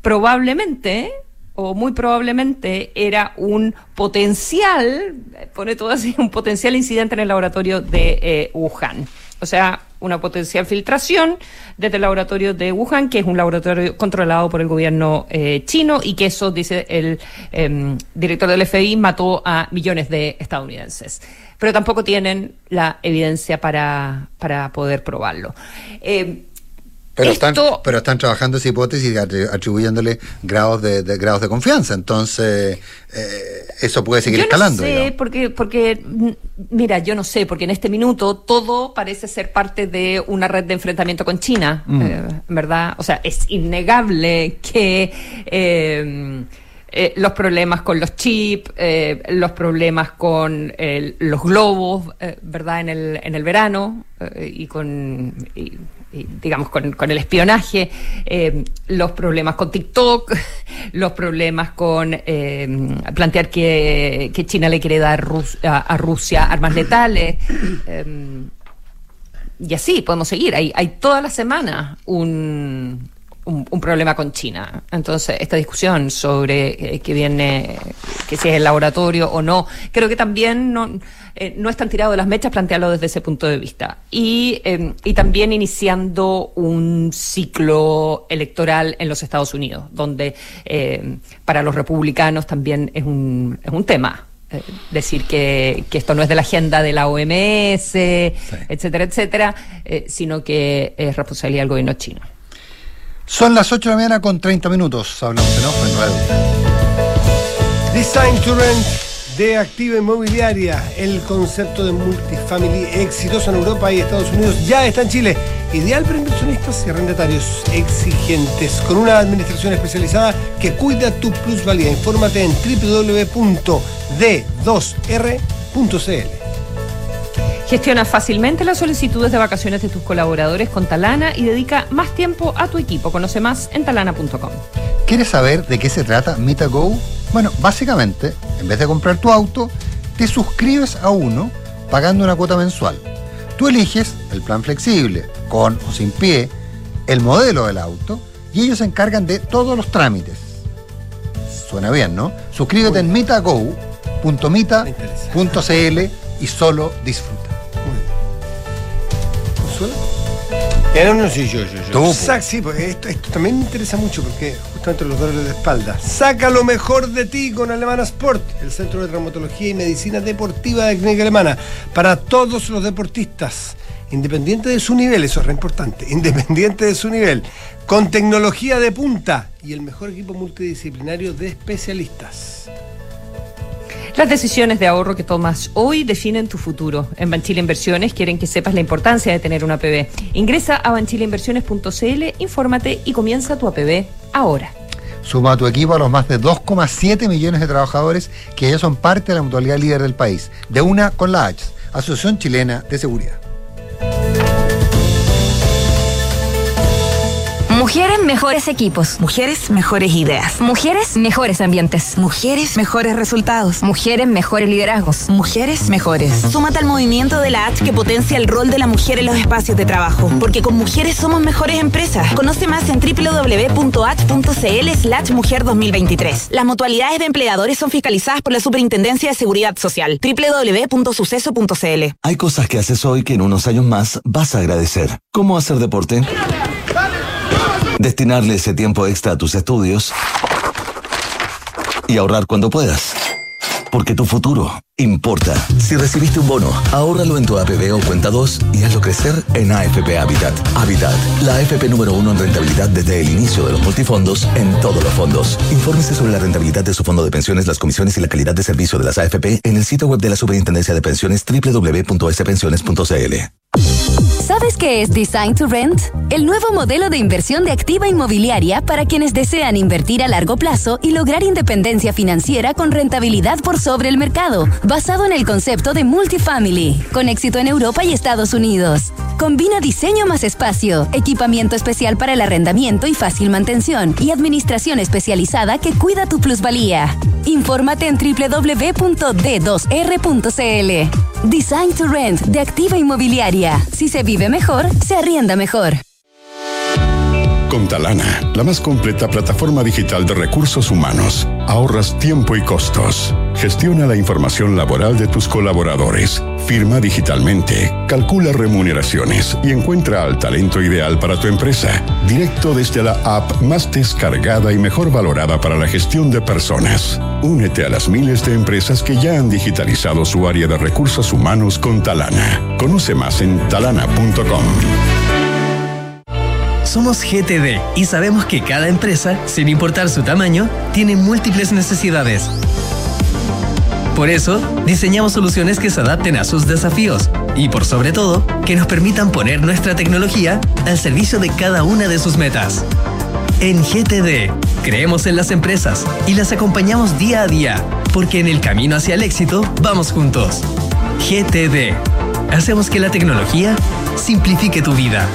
S4: probablemente o muy probablemente era un potencial, pone todo así, un potencial incidente en el laboratorio de Wuhan. O sea, una potencial filtración desde el laboratorio de Wuhan, que es un laboratorio controlado por el gobierno eh, chino y que eso, dice el em, director del FBI, mató a millones de estadounidenses. Pero tampoco tienen la evidencia para, para poder probarlo.
S2: Eh, pero, están, pero están trabajando esa hipótesis atribuyéndole grados de, grados de confianza. Entonces, eh, eso puede seguir escalando.
S4: No sé, porque, porque, mm, mira, yo no sé, porque en este minuto todo parece ser parte de una red de enfrentamiento con China, mm. eh, ¿verdad? O sea, es innegable que. Eh, los problemas con los chips, los problemas con los globos, ¿verdad? En el, en el verano y con digamos, con, con, el espionaje, eh, los problemas con TikTok, *laughs* los problemas con eh, plantear que, que, China le quiere dar a, Rusia armas letales. Eh, y así podemos seguir. Hay, hay toda la semana un, un, problema con China. Entonces, esta discusión sobre que viene, que si es el laboratorio o no, creo que también no eh, no están tirados de las mechas plantearlo desde ese punto de vista. Y, eh, y también iniciando un ciclo electoral en los Estados Unidos, donde eh, para los republicanos también es un, es un tema. decir que, que, esto no es de la agenda de la OMS, etcétera, etcétera, sino que es responsabilidad del gobierno chino.
S2: Son las 8 de la mañana con 30 minutos. Hablamos en off
S3: en Design to Rent de activa inmobiliaria. El concepto de multifamily exitoso en Europa y Estados Unidos ya está en Chile. Ideal para inversionistas y arrendatarios exigentes, con una administración especializada que cuida tu plusvalía. Infórmate en www.d2r.cl.
S4: Gestiona fácilmente las solicitudes de vacaciones de tus colaboradores con Talana y dedica más tiempo a tu equipo. Conoce más en talana.com.
S2: ¿Quieres saber de qué se trata MitaGo? Bueno, básicamente, en vez de comprar tu auto, te suscribes a uno pagando una cuota mensual. Tú eliges el plan flexible, con o sin pie, el modelo del auto y ellos se encargan de todos los trámites. Suena bien, ¿no? Suscríbete en mitago.mita.cl y solo disfruta.
S3: Sí, yo, yo, yo. sí, porque esto, esto, también me interesa mucho porque justamente los dolores de espalda. Saca lo mejor de ti con Alemana Sport, el centro de traumatología y medicina deportiva de Clínica Alemana, para todos los deportistas, independiente de su nivel, eso es re importante, *laughs* independiente de su nivel, con tecnología de punta y el mejor equipo multidisciplinario de especialistas.
S4: Las decisiones de ahorro que tomas hoy definen tu futuro. En Banchile Inversiones quieren que sepas la importancia de tener una APB. Ingresa a banchileinversiones.cl, infórmate y comienza tu APB ahora.
S2: Suma a tu equipo a los más de 2,7 millones de trabajadores que ya son parte de la mutualidad líder del país, de una con la H, Asociación Chilena de Seguridad.
S5: Mujeres, mejores equipos. Mujeres, mejores ideas. Mujeres, mejores ambientes. Mujeres, mejores resultados. Mujeres, mejores liderazgos. Mujeres, mejores. Súmate al movimiento de la H que potencia el rol de la mujer en los espacios de trabajo. Porque con mujeres somos mejores empresas. Conoce más en www.h.cl slash mujer 2023. Las mutualidades de empleadores son fiscalizadas por la Superintendencia de Seguridad Social. www.suceso.cl.
S6: Hay cosas que haces hoy que en unos años más vas a agradecer. ¿Cómo hacer deporte? Destinarle ese tiempo extra a tus estudios y ahorrar cuando puedas. Porque tu futuro importa. Si recibiste un bono, ahórralo en tu APB o cuenta 2 y hazlo crecer en AFP Habitat. Habitat, la AFP número uno en rentabilidad desde el inicio de los multifondos en todos los fondos. Infórmese sobre la rentabilidad de su fondo de pensiones, las comisiones y la calidad de servicio de las AFP en el sitio web de la Superintendencia de Pensiones www.spensiones.cl.
S5: ¿Sabes qué es Design to Rent? El nuevo modelo de inversión de activa inmobiliaria para quienes desean invertir a largo plazo y lograr independencia financiera con rentabilidad por sobre el mercado, basado en el concepto de multifamily, con éxito en Europa y Estados Unidos. Combina diseño más espacio, equipamiento especial para el arrendamiento y fácil mantención y administración especializada que cuida tu plusvalía. Infórmate en www.d2r.cl. Design to Rent de Activa Inmobiliaria. Si se vive mejor, se arrienda mejor.
S7: Con Talana, la más completa plataforma digital de recursos humanos, ahorras tiempo y costos. Gestiona la información laboral de tus colaboradores, firma digitalmente, calcula remuneraciones y encuentra al talento ideal para tu empresa, directo desde la app más descargada y mejor valorada para la gestión de personas. Únete a las miles de empresas que ya han digitalizado su área de recursos humanos con Talana. Conoce más en talana.com.
S8: Somos GTD y sabemos que cada empresa, sin importar su tamaño, tiene múltiples necesidades. Por eso, diseñamos soluciones que se adapten a sus desafíos y, por sobre todo, que nos permitan poner nuestra tecnología al servicio de cada una de sus metas. En GTD, creemos en las empresas y las acompañamos día a día, porque en el camino hacia el éxito vamos juntos. GTD. Hacemos que la tecnología simplifique tu vida.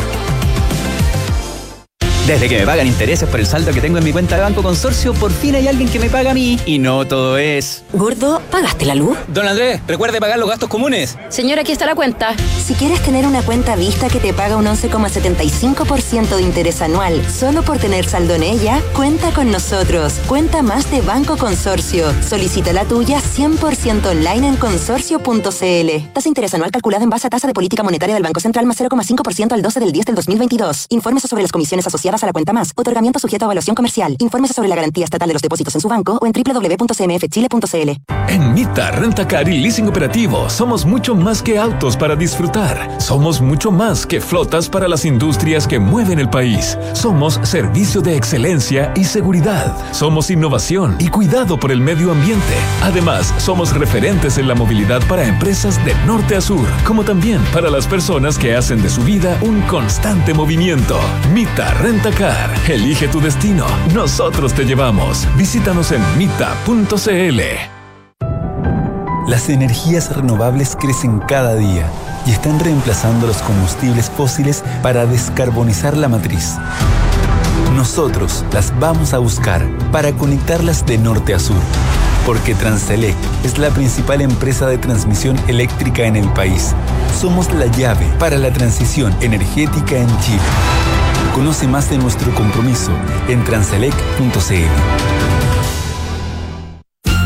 S9: Desde que me pagan intereses por el saldo que tengo en mi cuenta de Banco Consorcio, por fin hay alguien que me paga a mí. Y no todo es.
S5: Gordo, ¿pagaste la luz?
S9: Don Andrés, recuerde pagar los gastos comunes.
S5: Señora, aquí está la cuenta.
S10: Si quieres tener una cuenta vista que te paga un 11,75% de interés anual solo por tener saldo en ella, cuenta con nosotros. Cuenta más de Banco Consorcio. Solicita la tuya 100% online en consorcio.cl. Tasa de interés anual calculada en base a tasa de política monetaria del Banco Central más 0,5% al 12 del 10 del 2022. Informes sobre las comisiones asociadas a la cuenta más. Otorgamiento sujeto a evaluación comercial. Informes sobre la garantía estatal de los depósitos en su banco o en www.cmfchile.cl.
S11: En Mita Rentacar y Leasing Operativo somos mucho más que autos para disfrutar. Somos mucho más que flotas para las industrias que mueven el país. Somos servicio de excelencia y seguridad. Somos innovación y cuidado por el medio ambiente. Además, somos referentes en la movilidad para empresas de norte a sur, como también para las personas que hacen de su vida un constante movimiento. Mita Elige tu destino. Nosotros te llevamos. Visítanos en mita.cl.
S12: Las energías renovables crecen cada día y están reemplazando los combustibles fósiles para descarbonizar la matriz. Nosotros las vamos a buscar para conectarlas de norte a sur, porque Transelec es la principal empresa de transmisión eléctrica en el país. Somos la llave para la transición energética en Chile. Conoce más de nuestro compromiso en transelec.cl.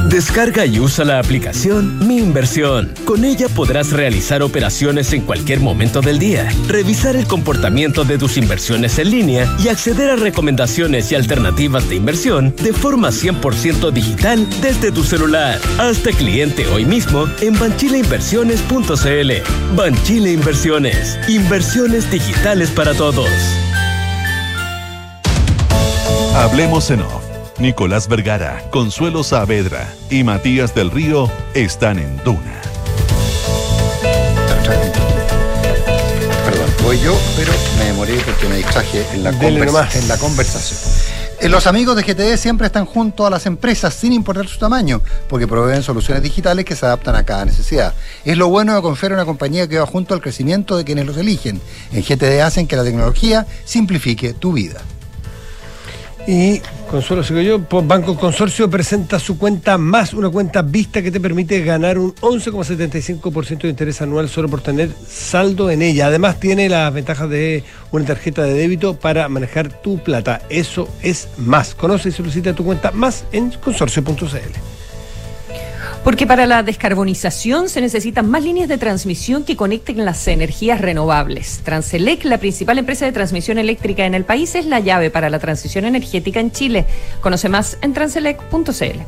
S13: Descarga y usa la aplicación Mi Inversión. Con ella podrás realizar operaciones en cualquier momento del día, revisar el comportamiento de tus inversiones en línea y acceder a recomendaciones y alternativas de inversión de forma 100% digital desde tu celular. Hazte cliente hoy mismo en banchileinversiones.cl. Banchile Inversiones. Inversiones digitales para todos.
S1: Hablemos en off. Nicolás Vergara, Consuelo Saavedra y Matías del Río están en Duna.
S2: Perdón, voy yo, pero me demoré porque me distraje en la, conversa- en la conversación. Eh, Los amigos de GTD siempre están junto a las empresas sin importar su tamaño, porque proveen soluciones digitales que se adaptan a cada necesidad. Es lo bueno de confiar en una compañía que va junto al crecimiento de quienes los eligen. En GTD hacen que la tecnología simplifique tu vida.
S3: Y Consuelo, sigo yo, Banco Consorcio presenta su cuenta más, una cuenta vista que te permite ganar un 11,75% de interés anual solo por tener saldo en ella. Además tiene las ventajas de una tarjeta de débito para manejar tu plata. Eso es más. Conoce y solicita tu cuenta más en consorcio.cl.
S4: Porque para la descarbonización se necesitan más líneas de transmisión que conecten las energías renovables. Transelec, la principal empresa de transmisión eléctrica en el país, es la llave para la transición energética en Chile. Conoce más en transelec.cl.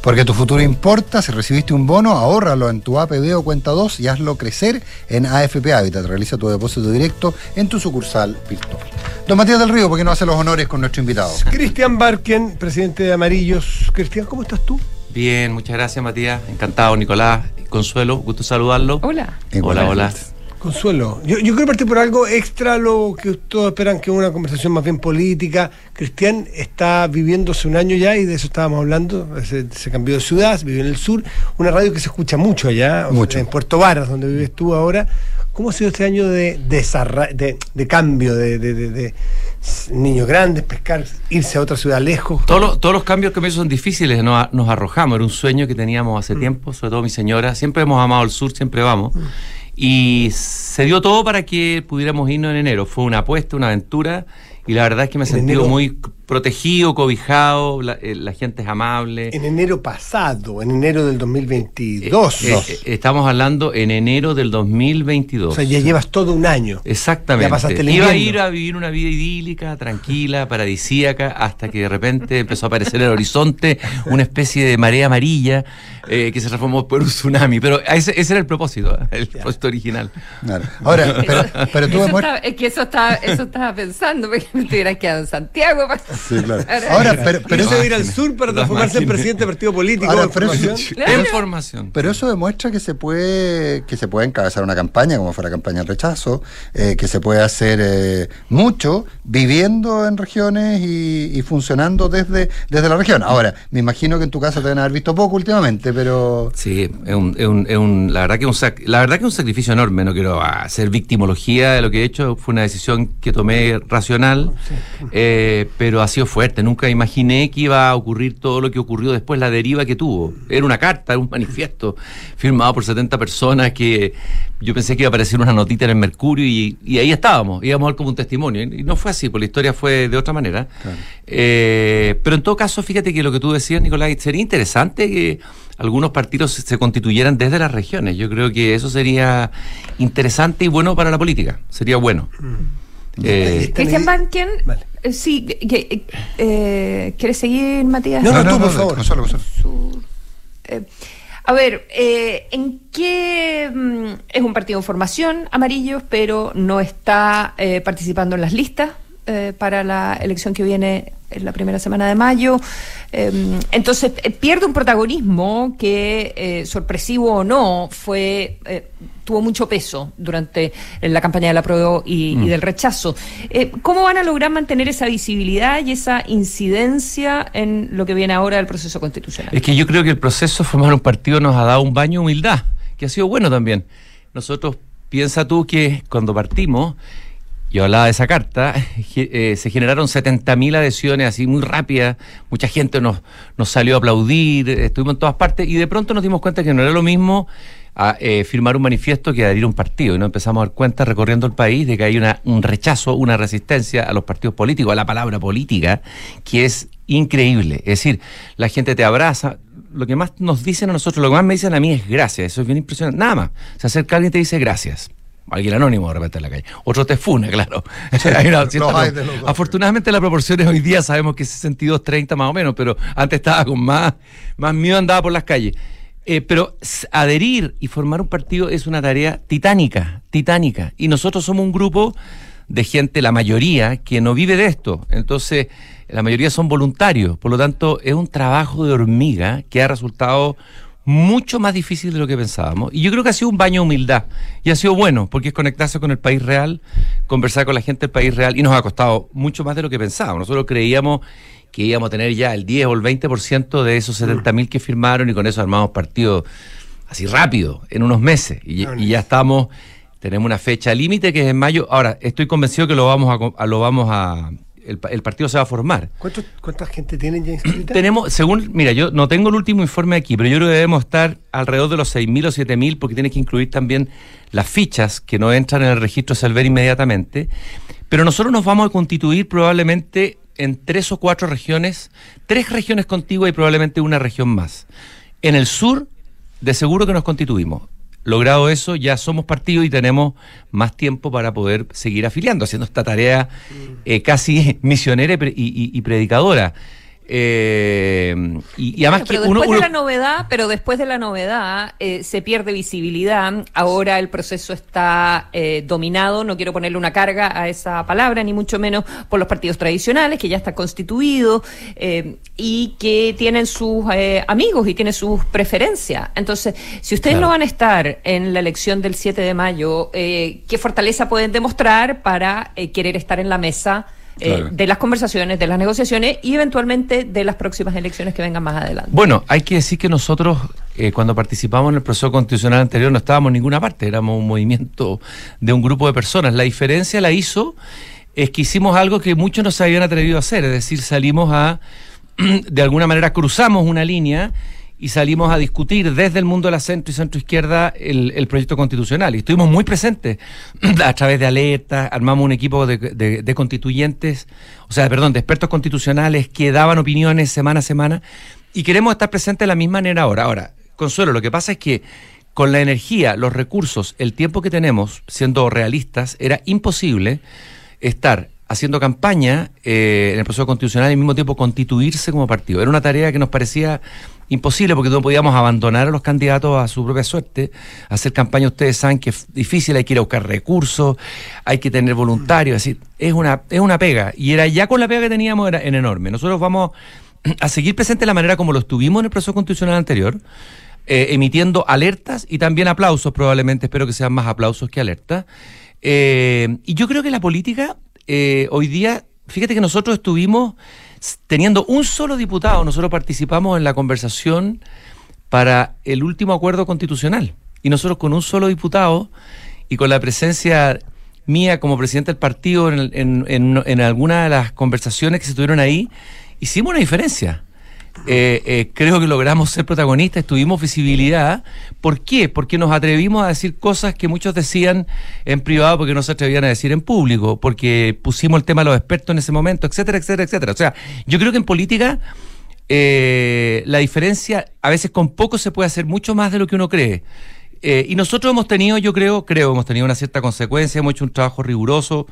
S2: Porque tu futuro importa, si recibiste un bono, ahórralo en tu APB o cuenta 2 y hazlo crecer en AFP Habitat. Realiza tu depósito directo en tu sucursal virtual. Don Matías del Río, ¿por qué no hace los honores con nuestro invitado?
S3: Cristian Barken, presidente de Amarillos. Cristian, ¿cómo estás tú?
S14: Bien, muchas gracias Matías. Encantado, Nicolás. Consuelo, gusto saludarlo.
S4: Hola.
S14: Hola, hola.
S3: Consuelo, yo, yo quiero partir por algo extra, lo que todos esperan que es una conversación más bien política. Cristian está viviendo hace un año ya y de eso estábamos hablando. Se, se cambió de ciudad, vive en el sur. Una radio que se escucha mucho allá, o sea,
S2: Mucho.
S3: en Puerto Varas, donde vives tú ahora. ¿Cómo ha sido este año de, desarra- de, de cambio, de, de- de- de niños grandes, pescar, irse a otra ciudad lejos?
S14: Todos los, todos los cambios que me son difíciles, nos, nos arrojamos, era un sueño que teníamos hace tiempo, sobre todo mi señora, siempre hemos amado el sur, siempre vamos. Y se dio todo para que pudiéramos irnos en enero. Fue una apuesta, una aventura, y la verdad es que me he
S3: En
S14: sentido muy protegido, cobijado, la, eh, la gente es amable.
S3: En enero pasado, en enero del 2022.
S14: Eh, eh, estamos hablando en enero del 2022.
S3: o sea, ya llevas todo un año.
S14: Exactamente.
S3: Ya pasaste el
S14: Iba a ir a vivir una vida idílica, tranquila, paradisíaca, hasta que de repente empezó a aparecer en el horizonte una especie de marea amarilla eh, que se transformó por un tsunami. Pero ese, ese era el propósito, ¿eh? el propósito original.
S2: Ahora, pero, pero tú
S4: Eso estaba- es que eso estaba, eso estaba pensando, porque me hubieras quedado en Santiago. pa-
S2: Sí, claro.
S4: Ahora-
S2: pero, pero eso
S3: ir al sur para transformarse en presidente de partido político.
S2: Ahora,
S3: de
S2: pero eso-
S3: formación.
S4: Claro.
S14: Información.
S2: Pero eso demuestra que se puede que se puede encabezar una campaña, como fue la campaña del rechazo, eh, que se puede hacer eh, mucho viviendo en regiones y, y funcionando desde, desde la región. Ahora, me imagino que en tu caso te deben haber visto poco últimamente, pero
S14: Sí, es un, es un- es un- la, verdad que un sac- la verdad que es un sacrificio enorme, no quiero hacer victimología de lo que he hecho, fue una decisión que tomé racional, eh, pero ha sido fuerte, nunca imaginé que iba a ocurrir todo lo que ocurrió después, la deriva que tuvo. Era una carta, era un manifiesto firmado por 70 personas que yo pensé que iba a aparecer una notita en el Mercurio y, y ahí estábamos, íbamos a ver como un testimonio, y no fue así, porque la historia fue de otra manera. Eh, pero en todo caso, fíjate que lo que tú decías, Nicolás, sería interesante que algunos partidos se- se constituyeran desde las regiones. Yo creo que eso sería interesante y bueno para la política. Sería bueno. Eh,
S4: Cristian Banken, eh, sí, que- eh, ¿quieres seguir, Matías?
S3: No, no, tú, por favor.
S2: Consuelo, Consuelo.
S4: Eh, a ver, eh, ¿en qué mm, es un partido en formación, amarillos, pero no está eh, participando en las listas eh, para la elección que viene en la primera semana de mayo? Eh, entonces, eh, pierde un protagonismo que, eh, sorpresivo o no, fue... tuvo mucho peso durante la campaña del apruebo y, y
S14: Mm.
S4: del rechazo. ¿Cómo van a lograr mantener esa visibilidad y esa incidencia en lo que viene ahora del proceso constitucional?
S14: Es que yo creo que el proceso de formar un partido nos ha dado un baño de humildad, que ha sido bueno también. Nosotros, piensa tú que cuando partimos, yo hablaba de esa carta, eh, se generaron 70.000 adhesiones así muy rápidas, mucha gente nos, nos salió a aplaudir, eh, estuvimos en todas partes y de pronto nos dimos cuenta que no era lo mismo a, eh, firmar un manifiesto que adherir a un partido y nos empezamos a dar cuenta recorriendo el país de que hay una, un rechazo, una resistencia a los partidos políticos, a la palabra política, que es increíble. Es decir, la gente te abraza. Lo que más nos dicen a nosotros, lo que más me dicen a mí es gracias. Eso es bien impresionante. Nada más. Se acerca alguien y te dice gracias. Alguien anónimo de repente en la calle. Otro te funa, *laughs* claro. Hay una cierta
S2: los hay
S14: pro-
S2: de los dos.
S14: Afortunadamente las proporciones hoy día sabemos que es 62, 30 más o menos, pero antes estaba con más, más miedo andaba por las calles. Eh, pero adherir y formar un partido es una tarea titánica, titánica. Y nosotros somos un grupo de gente, la mayoría, que no vive de esto. Entonces, la mayoría son voluntarios. Por lo tanto, es un trabajo de hormiga que ha resultado mucho más difícil de lo que pensábamos. Y yo creo que ha sido un baño de humildad. Y ha sido bueno, porque es conectarse con el país real, conversar con la gente del país real. Y nos ha costado mucho más de lo que pensábamos. Nosotros creíamos que íbamos a tener ya el 10 o el 20% de esos 70.000 que firmaron y con eso armamos partido así rápido, en unos meses. Y, y ya estamos, tenemos una fecha límite que es en mayo. Ahora, estoy convencido que lo vamos a, a- lo vamos a, el, pa- el partido se va a formar.
S3: ¿Cuánto- ¿Cuánta gente tienen ya inscrita? *clears throat*
S14: Tenemos, según, mira, yo no tengo el último informe aquí, pero yo creo que debemos estar alrededor de los 6.000 o 7.000 porque tienes que incluir también las fichas que no entran en el registro Salver inmediatamente. Pero nosotros nos vamos a constituir probablemente en tres o cuatro regiones, tres regiones contiguas y probablemente una región más. En el sur, de seguro que nos constituimos. Logrado eso, ya somos partido y tenemos más tiempo para poder seguir afiliando, haciendo esta tarea eh, casi *laughs* misionera y, y predicadora. Eh, y, y además
S4: pero
S14: que
S4: después
S14: uno,
S4: de la novedad, pero después de la novedad eh, se pierde visibilidad. Ahora el proceso está eh, dominado, no quiero ponerle una carga a esa palabra, ni mucho menos por los partidos tradicionales, que ya está constituido eh, y que tienen sus eh, amigos y tienen sus preferencias. Entonces, si ustedes
S15: Claro.
S4: no van a estar en la elección del 7 de mayo, eh, ¿qué fortaleza pueden demostrar para eh, querer estar en la mesa? Eh, de las conversaciones, de las negociaciones y eventualmente de las próximas elecciones que vengan más adelante.
S14: Bueno, hay que decir que nosotros, eh, cuando participamos en el proceso constitucional anterior, no estábamos en ninguna parte, éramos un movimiento de un grupo de personas. La diferencia la hizo es que hicimos algo que muchos no se habían atrevido a hacer, es decir, salimos a, *clears throat* de alguna manera cruzamos una línea y salimos a discutir desde el mundo de la centro y centro izquierda el, el proyecto constitucional. Y estuvimos muy presentes *clears throat* a través de alertas, armamos un equipo de, de- constituyentes, o sea, perdón, de expertos constitucionales que daban opiniones semana a semana y queremos estar presentes de la misma manera ahora. Ahora, Consuelo, lo que pasa es que con la energía, los recursos, el tiempo que tenemos, siendo realistas, era imposible estar haciendo campaña eh, en el proceso constitucional y al mismo tiempo constituirse como partido. Era una tarea que nos parecía imposible porque no podíamos abandonar a los candidatos a su propia suerte. Hacer campaña, ustedes saben que es difícil, hay que ir a buscar recursos, hay que tener voluntarios, es decir, es una, es una pega. Y era ya con la pega que teníamos era en enorme. Nosotros vamos a seguir presente de la manera como lo estuvimos en el proceso constitucional anterior, eh, emitiendo alertas y también aplausos, probablemente espero que sean más aplausos que alertas. Eh, y yo creo que la política eh, hoy día, fíjate que nosotros estuvimos teniendo un solo diputado, nosotros participamos en la conversación para el último acuerdo constitucional. Y nosotros con un solo diputado y con la presencia mía como presidente del partido en, en, en, en alguna de las conversaciones que se tuvieron ahí, hicimos una diferencia. Eh, eh, creo que logramos ser protagonistas, tuvimos visibilidad. ¿Por qué? Porque nos atrevimos a decir cosas que muchos decían en privado porque no se atrevían a decir en público, porque pusimos el tema de los expertos en ese momento, etcétera, etcétera, etcétera. O sea, yo creo que en política eh, la diferencia, a veces con poco se puede hacer mucho más de lo que uno cree. Eh, y nosotros hemos tenido, yo creo, creo, hemos tenido una cierta consecuencia, hemos hecho un trabajo riguroso,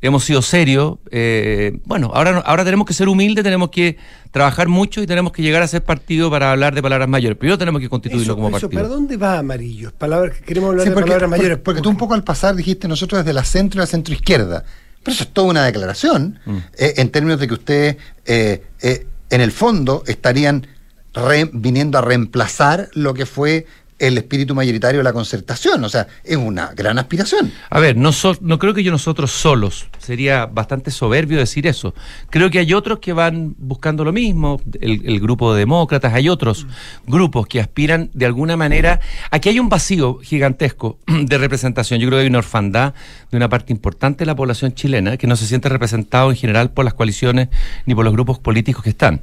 S14: hemos sido serios. eh, bueno, ahora, no- ahora tenemos que ser humildes, tenemos que trabajar mucho y tenemos que llegar a ser partido para hablar de palabras mayores. Primero tenemos que constituirlo como
S3: Eso,
S14: partido.
S3: ¿Para dónde va Amarillo? Palabras, queremos hablar
S2: Sí,
S3: de palabras
S2: porque-
S3: mayores.
S2: porque tú un poco al pasar dijiste nosotros desde la centro y la centro izquierda. Pero eso es toda una declaración
S14: Mm.
S2: eh, en términos de que ustedes, eh, eh, en el fondo, estarían re- viniendo a reemplazar lo que fue el espíritu mayoritario de la concertación. O sea, es una gran aspiración.
S14: A ver, no, so- no creo que yo nosotros solos, sería bastante soberbio decir eso. Creo que hay otros que van buscando lo mismo, el, el grupo de demócratas, hay otros grupos que aspiran de alguna manera. Aquí hay un vacío gigantesco de representación. Yo creo que hay una orfandad de una parte importante de la población chilena que no se siente representado en general por las coaliciones ni por los grupos políticos que están.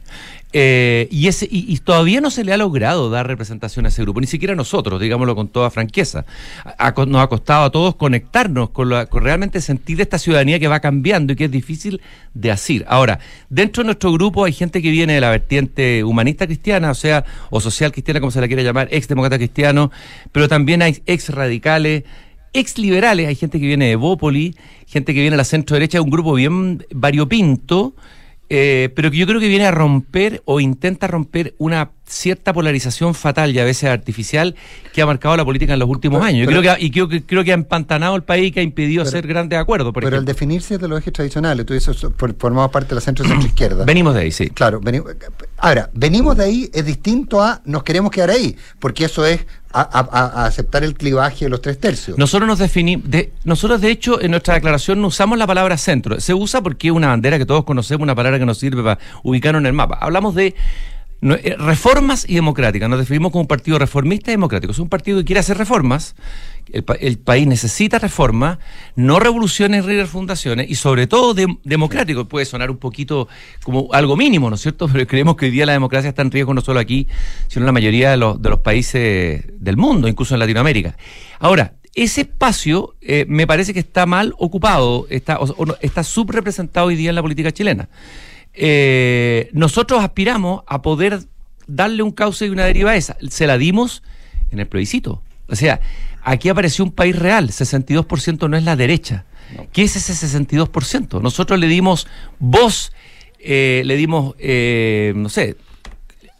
S14: Eh, y, ese, y, y todavía no se le ha logrado dar representación a ese grupo, ni siquiera nosotros, digámoslo con toda franqueza. Nos ha costado a todos conectarnos con, la- con realmente sentir esta ciudadanía que va cambiando y que es difícil de asir. Ahora, dentro de nuestro grupo hay gente que viene de la vertiente humanista cristiana, o sea, o social cristiana, como se la quiera llamar, ex demócrata cristiano, pero también hay ex radicales, ex liberales, hay gente que viene de Bópoli, gente que viene de la centro derecha, un grupo bien variopinto, eh, pero que yo creo que viene a romper o intenta romper una cierta polarización fatal y a veces artificial que ha marcado la política en los últimos
S2: Pero-
S14: años. Yo
S2: pero-
S14: creo que, y creo que, creo que ha empantanado el país, que ha impedido
S2: Pero-
S14: hacer grandes acuerdos. Por
S2: Pero al definirse de los ejes tradicionales, tú dices, for- formamos parte de la centro y centro izquierda. *clears throat*
S14: Venimos de ahí, sí.
S2: Claro, ahora, venimos de ahí es distinto a nos queremos quedar ahí, porque eso es a, a- a aceptar el clivaje de los tres tercios.
S14: Nosotros nos definimos, de, nosotros de hecho en nuestra declaración no usamos la palabra centro, se usa porque es una bandera que todos conocemos, una palabra que nos sirve para ubicarnos en el mapa. Hablamos de eh, reformas y democráticas, nos definimos como un partido reformista y democrático. Es un partido que quiere hacer reformas, el, pa- el país necesita reformas, no revoluciones ni refundaciones y sobre todo dem- democrático. Puede sonar un poquito como algo mínimo, ¿no es cierto? *laughs* Pero creemos que hoy día la democracia está en riesgo no solo aquí, sino en la mayoría de los, de los países del mundo, incluso en Latinoamérica. Ahora, ese espacio eh, me parece que está mal ocupado, está, o- o está subrepresentado hoy día en la política chilena. Eh, nosotros aspiramos a poder darle un cauce y una deriva a esa. Se la dimos en el plebiscito. O sea, aquí apareció un país real, 62% no es la derecha. ¿Qué es ese 62%? Nosotros le dimos voz eh, le dimos, eh, no sé,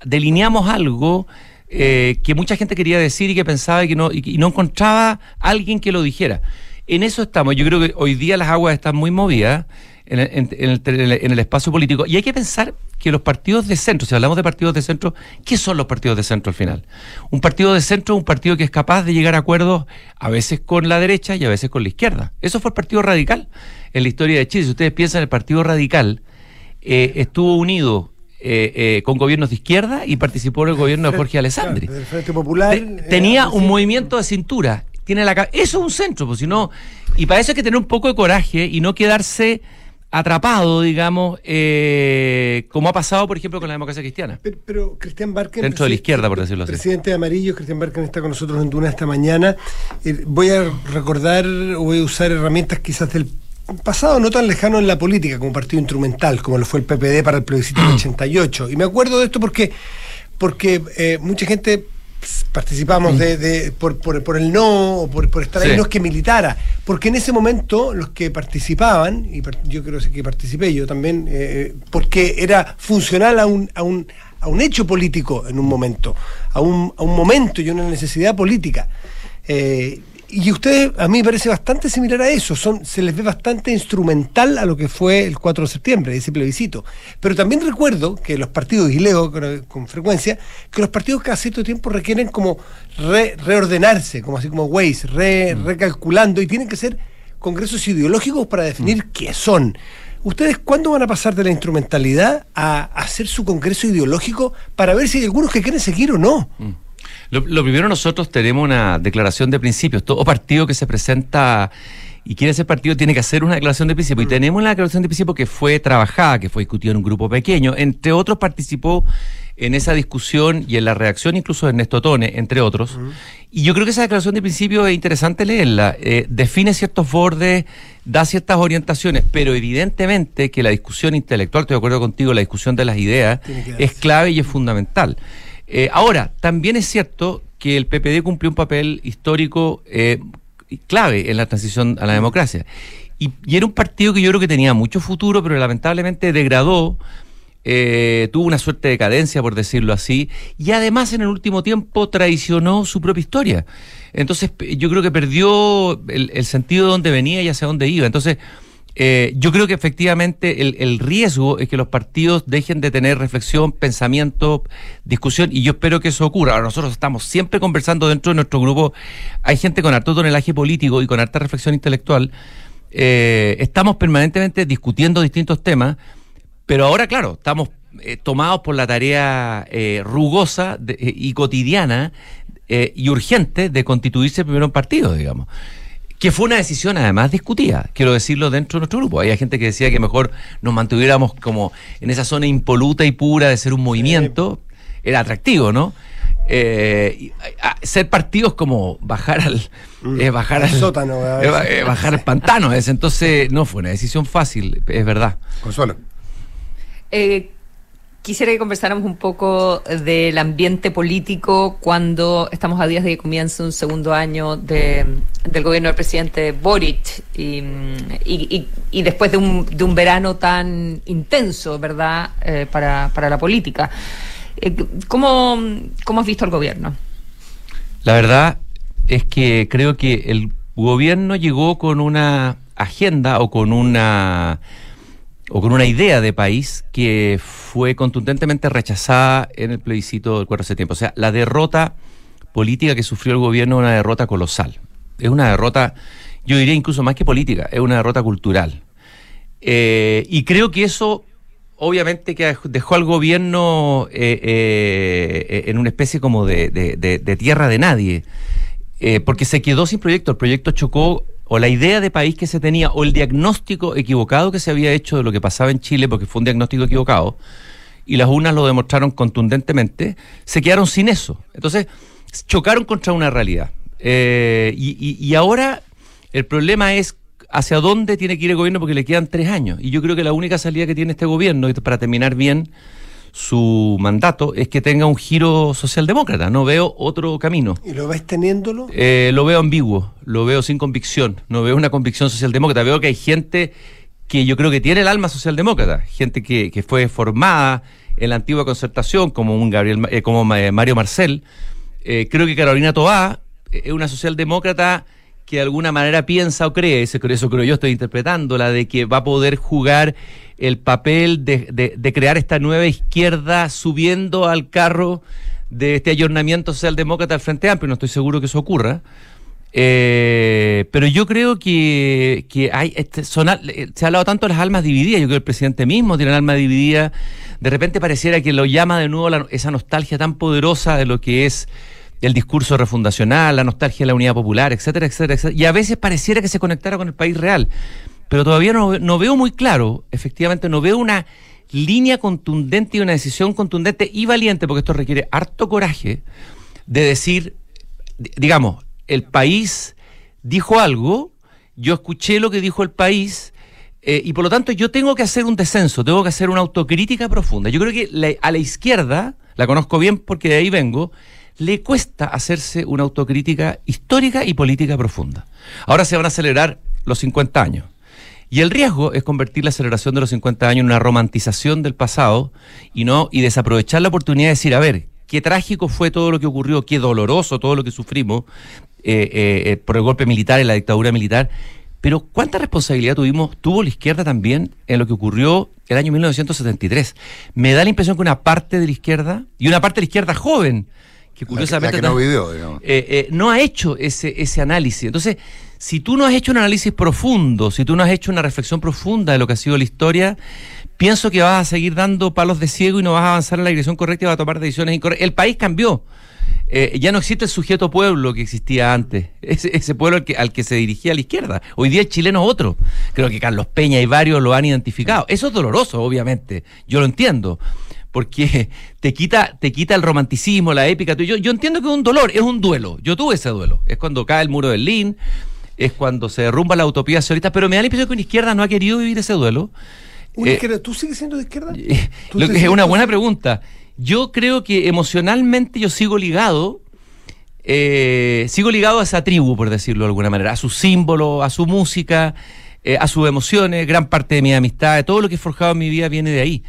S14: delineamos algo eh, que mucha gente quería decir y que pensaba y que no, y, y no encontraba alguien que lo dijera. En eso estamos. Yo creo que hoy día las aguas están muy movidas en el, en- el- en el- en el espacio político y hay que pensar que los partidos de centro, si hablamos de partidos de centro, ¿qué son los partidos de centro al final? Un partido de centro es un partido que es capaz de llegar a acuerdos a veces con la derecha y a veces con la izquierda. Eso fue el Partido Radical en la historia de Chile. Si ustedes piensan, el Partido Radical eh, estuvo unido eh, eh, con gobiernos de izquierda y participó en el gobierno de Jorge Alessandri.
S3: Del Frente Popular.
S14: Te- tenía un movimiento de cintura. Tiene la, eso es un centro, pues si no. Y para eso hay que tener un poco de coraje y no quedarse atrapado, digamos, eh, como ha pasado, por ejemplo, con la democracia cristiana.
S3: Pero, pero Cristian Barken.
S14: Dentro de la izquierda, por decirlo así.
S3: Presidente de Amarillo, Cristian Barken está con nosotros en Duna esta mañana. Eh, voy a recordar, voy a usar herramientas quizás del pasado no tan lejano en la política, como partido instrumental, como lo fue el PPD para el plebiscito del *clears throat* 88. Y me acuerdo de esto porque, porque eh, mucha gente participamos de, de- por, por- por el no o por, por estar ahí,
S14: Sí.
S3: no es que militara, porque en ese momento los que participaban, y yo creo que participé yo también, eh, porque era funcional a un, a un, a un hecho político en un momento, a un, a un momento y una necesidad política. Eh, y ustedes, a mí me parece bastante similar a eso, son, se les ve bastante instrumental a lo que fue el 4 de septiembre, ese plebiscito. Pero también recuerdo que los partidos, y leo con, con frecuencia, que los partidos cada cierto tiempo requieren como re- reordenarse, como así como Waze, re- recalculando, y tienen que ser congresos ideológicos para definir qué son. ¿Ustedes cuándo van a pasar de la instrumentalidad a hacer su congreso ideológico para ver si hay algunos que quieren seguir o no?
S14: Lo, lo primero, nosotros tenemos una declaración de principios. Todo partido que se presenta y quiere ser partido tiene que hacer una declaración de principios. Y tenemos una declaración de principios que fue trabajada, que fue discutida en un grupo pequeño. Entre otros, participó en esa discusión y en la reacción incluso de Ernesto Tone, entre otros. Y yo creo que esa declaración de principios es interesante leerla. Eh, define ciertos bordes, da ciertas orientaciones, pero evidentemente que la discusión intelectual, estoy de acuerdo contigo, la discusión de las ideas es clave y es fundamental. Eh, ahora, también es cierto que el PPD cumplió un papel histórico eh, clave en la transición a la democracia. Y, y era un partido que yo creo que tenía mucho futuro, pero lamentablemente degradó, eh, tuvo una suerte de cadencia, por decirlo así, y además en el último tiempo traicionó su propia historia. Entonces, yo creo que perdió el, el sentido de dónde venía y hacia dónde iba. Entonces, eh, yo creo que efectivamente el, riesgo es que los partidos dejen de tener reflexión, pensamiento, discusión, y yo espero que eso ocurra. Ahora, nosotros estamos siempre conversando dentro de nuestro grupo, hay gente con harto tonelaje político y con harta reflexión intelectual, eh, estamos permanentemente discutiendo distintos temas, pero ahora, claro, estamos eh, tomados por la tarea eh, rugosa eh, y cotidiana y urgente de constituirse primero un partido, digamos. Que fue una decisión además discutida, quiero decirlo dentro de nuestro grupo. Había gente que decía que mejor nos mantuviéramos como en esa zona impoluta y pura de ser un movimiento. Era atractivo, ¿no? Eh, ser partido es como bajar al, eh, bajar
S3: Al sótano,
S14: eh, eh, bajar al pantano. es. Entonces, no fue una decisión fácil, es verdad.
S2: Consuelo.
S4: Eh, quisiera que conversáramos un poco del ambiente político cuando estamos a días de que comience un segundo año de- del gobierno del presidente Boric y, y- y- después de un, de un verano tan intenso, ¿verdad?, eh, para, para la política. Eh, ¿cómo, ¿Cómo has visto al gobierno?
S14: La verdad es que creo que el gobierno llegó con una agenda o con una o con una idea de país que fue contundentemente rechazada en el plebiscito del 4 de septiembre. O sea, la derrota política que sufrió el gobierno es una derrota colosal. Es una derrota, yo diría incluso más que política, es una derrota cultural. Eh, y creo que eso, obviamente, que dejó al gobierno eh, eh, en una especie como de, de- de- tierra de nadie, porque se quedó sin proyecto. El proyecto chocó, o la idea de país que se tenía, o el diagnóstico equivocado que se había hecho de lo que pasaba en Chile, porque fue un diagnóstico equivocado, y las urnas lo demostraron contundentemente, se quedaron sin eso. Entonces, chocaron contra una realidad. Eh, y, y- y ahora el problema es hacia dónde tiene que ir el gobierno porque le quedan tres años. Y yo creo que la única salida que tiene este gobierno, y para terminar bien su mandato, es que tenga un giro socialdemócrata. No veo otro camino.
S3: ¿Y lo ves teniéndolo?
S14: Eh, lo veo ambiguo, lo veo sin convicción, no veo una convicción socialdemócrata, veo que hay gente que yo creo que tiene el alma socialdemócrata, gente que, que fue formada en la antigua concertación, como un Gabriel, eh, como eh, Mario Marcel. Eh, creo que Carolina Tobá eh, es una socialdemócrata que de alguna manera piensa o cree, eso, creo yo estoy interpretando, la de que va a poder jugar el papel de, de- crear esta nueva izquierda subiendo al carro de este ayornamiento socialdemócrata al Frente Amplio. No estoy seguro que eso ocurra. Eh, pero yo creo que, que hay, este, eh, se ha hablado tanto de las almas divididas, yo creo que el presidente mismo tiene el alma dividida, de repente pareciera que lo llama de nuevo esa nostalgia tan poderosa de lo que es el discurso refundacional, la nostalgia de la unidad popular, etcétera, etcétera, etcétera, y a veces pareciera que se conectara con el país real, pero todavía no, veo muy claro, efectivamente no veo una línea contundente y una decisión contundente y valiente, porque esto requiere harto coraje de decir, di- digamos, el país dijo algo, yo escuché lo que dijo el país, eh, y por lo tanto yo tengo que hacer un descenso, tengo que hacer una autocrítica profunda. Yo creo que a la izquierda, la conozco bien porque de ahí vengo, le cuesta hacerse una autocrítica histórica y política profunda. Ahora se van a celebrar los 50 años. Y el riesgo es convertir la celebración de los 50 años en una romantización del pasado y no y desaprovechar la oportunidad de decir, a ver, qué trágico fue todo lo que ocurrió, qué doloroso todo lo que sufrimos eh, eh, eh, por el golpe militar y la dictadura militar. Pero ¿cuánta responsabilidad tuvimos, tuvo la izquierda también en lo que ocurrió el año 1973? Me da la impresión que una parte de la izquierda, y una parte de la izquierda joven, que curiosamente
S2: la que no vivió, digamos.
S14: eh, eh, no ha hecho ese, ese análisis. Entonces, si tú no has hecho un análisis profundo, si tú no has hecho una reflexión profunda de lo que ha sido la historia, pienso que vas a seguir dando palos de ciego y no vas a avanzar en la dirección correcta y vas a tomar decisiones incorrectas. El país cambió. Eh, ya no existe el sujeto pueblo que existía antes, ese, ese pueblo al que, al que se dirigía a la izquierda. Hoy día el chileno es otro. Creo que Carlos Peña y varios lo han identificado. Eso es doloroso, obviamente. Yo lo entiendo. Porque te quita, te quita el romanticismo, la épica. Yo, yo entiendo que es un dolor, es un duelo. Yo tuve ese duelo. Es cuando cae el muro de Berlín, es cuando se derrumba la utopía socialista, pero me da la impresión que una izquierda no ha querido vivir ese duelo.
S3: Una
S14: Eh,
S3: izquierda, ¿Tú sigues siendo de izquierda? ¿Tú
S14: lo que es una buena pregunta. Yo creo que emocionalmente yo sigo ligado, eh, sigo ligado a esa tribu, por decirlo de alguna manera, a sus símbolos, a su música, eh, a sus emociones, gran parte de mi amistad, todo lo que he forjado en mi vida viene de ahí.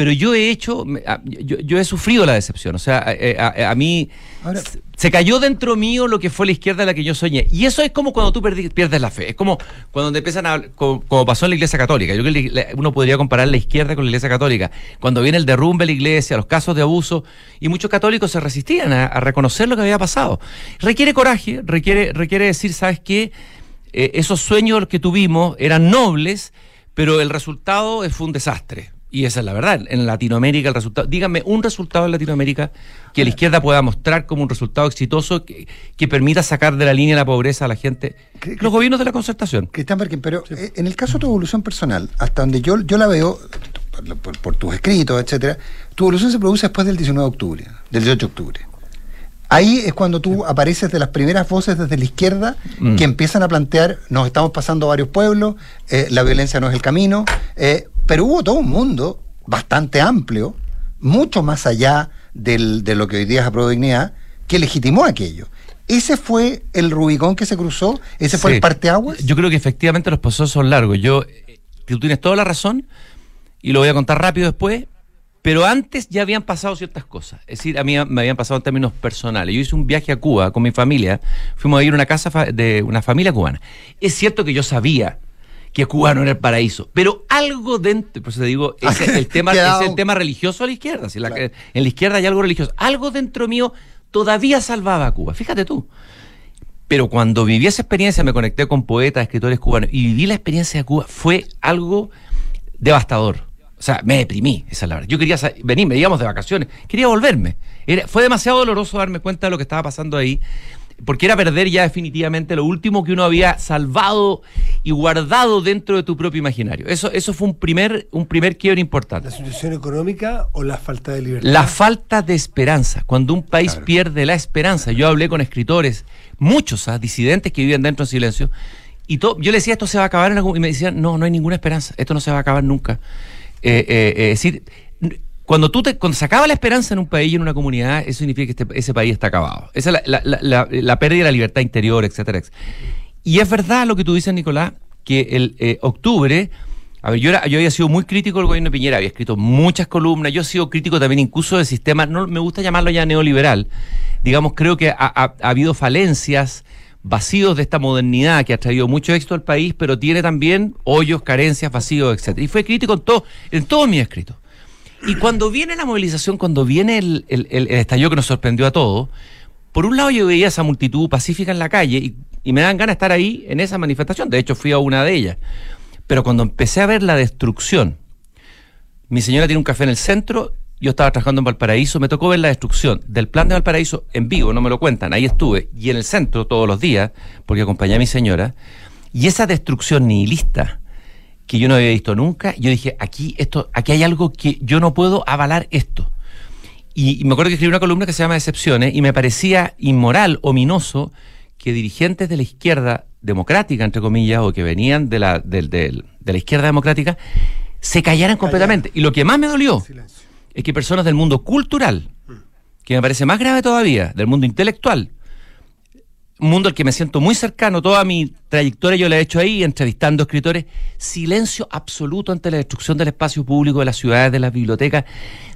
S14: Pero yo he hecho, me- a- yo, yo he sufrido la decepción, o sea, eh, a, a- a mí
S2: Ahora-
S14: se- cayó dentro mío lo que fue la izquierda la que yo soñé. Y eso es como cuando tú pierdes la fe. Es como cuando te empiezan a. Como, como pasó en la iglesia católica. Yo creo que uno podría comparar la izquierda con la iglesia católica. Cuando viene el derrumbe de la iglesia, los casos de abuso, y muchos católicos se resistían a, a reconocer lo que había pasado. Requiere coraje, requiere, requiere decir, ¿sabes qué? Eh, esos sueños que tuvimos eran nobles, pero el resultado fue un desastre. Y esa es la verdad. En Latinoamérica el resultado, díganme un resultado en Latinoamérica que la izquierda pueda mostrar como un resultado exitoso que, que permita sacar de la línea la pobreza a la gente. Los gobiernos de la concertación.
S2: Cristian Berkin, pero eh, en el caso de tu evolución personal, hasta donde yo, yo la veo, por, por- por tus escritos, etcétera, tu evolución se produce después del 19 de octubre, del 18 de octubre. Ahí es cuando tú apareces de las primeras voces desde la izquierda
S14: Mm.
S2: que empiezan a plantear, nos estamos pasando a varios pueblos, eh, la violencia no es el camino, eh, pero hubo todo un mundo bastante amplio, mucho más allá del- de lo que hoy día es a dignidad, que legitimó aquello. ¿Ese fue el Rubicón que se cruzó? ¿Ese fue
S14: Sí.
S2: el parteaguas?
S14: Yo creo que efectivamente los procesos son largos. Yo, eh, tú tienes toda la razón y lo voy a contar rápido después, pero antes ya habían pasado ciertas cosas. Es decir, a mí me habían pasado en términos personales. Yo hice un viaje a Cuba con mi familia, fuimos a ir a una casa de una familia cubana. Es cierto que yo sabía que Cuba no era el paraíso, pero algo dentro, por eso te digo, *laughs* es el tema, es el tema religioso a la izquierda. Si la- en la izquierda hay algo religioso. Algo dentro mío todavía salvaba a Cuba. Fíjate tú. Pero cuando viví esa experiencia, me conecté con poetas, escritores cubanos y viví la experiencia de Cuba, fue algo devastador. O sea, me deprimí, esa es la verdad. Yo quería venirme, digamos, de vacaciones, quería volverme. Era, fue demasiado doloroso darme cuenta de lo que estaba pasando ahí, porque era perder ya definitivamente lo último que uno había salvado y guardado dentro de tu propio imaginario. Eso, eso fue un primer, un primer quiebre importante.
S3: ¿La situación económica o la falta de libertad?
S14: La falta de esperanza. Cuando un país pierde la esperanza. Yo hablé con escritores, muchos ¿ah? disidentes que viven dentro en silencio, y to- yo le decía, esto se va a acabar en algún... Y me decían, no, no hay ninguna esperanza, esto no se va a acabar nunca. Eh, eh, eh, es decir, cuando, tú te, cuando se acaba la esperanza en un país y en una comunidad, eso significa que este- ese país está acabado. Esa es la, la- la- pérdida de la libertad interior, etcétera, etcétera. Y es verdad lo que tú dices, Nicolás, que el eh, octubre A ver, yo, era- yo había sido muy crítico del gobierno de Piñera, había escrito muchas columnas, yo he sido crítico también incluso del sistema, no me gusta llamarlo ya neoliberal, digamos, creo que ha, ha- ha habido falencias, vacíos de esta modernidad que ha traído mucho éxito al país, pero tiene también hoyos, carencias, vacíos, etcétera. Y fue crítico en todo, en todos mis escritos. Y cuando viene la movilización, cuando viene el, el- el- estallido que nos sorprendió a todos, por un lado yo veía esa multitud pacífica en la calle y, y me dan ganas de estar ahí en esa manifestación. De hecho, fui a una de ellas. Pero cuando empecé a ver la destrucción, mi señora tiene un café en el centro, yo estaba trabajando en Valparaíso, me tocó ver la destrucción del plan de Valparaíso en vivo, no me lo cuentan, ahí estuve, y en el centro todos los días, porque acompañé a mi señora, y esa destrucción nihilista que yo no había visto nunca, yo dije, aquí, esto, aquí hay algo que yo no puedo avalar esto. Y, y me acuerdo que escribí una columna que se llama Excepciones y me parecía inmoral, ominoso, que dirigentes de la izquierda democrática, entre comillas, o que venían de la, de la izquierda democrática, se callaran completamente. Y lo que más me dolió es que personas del mundo cultural, que me parece más grave todavía, del mundo intelectual, mundo al que me siento muy cercano, toda mi trayectoria yo la he hecho ahí, entrevistando escritores, silencio absoluto ante la destrucción del espacio público, de las ciudades, de las bibliotecas,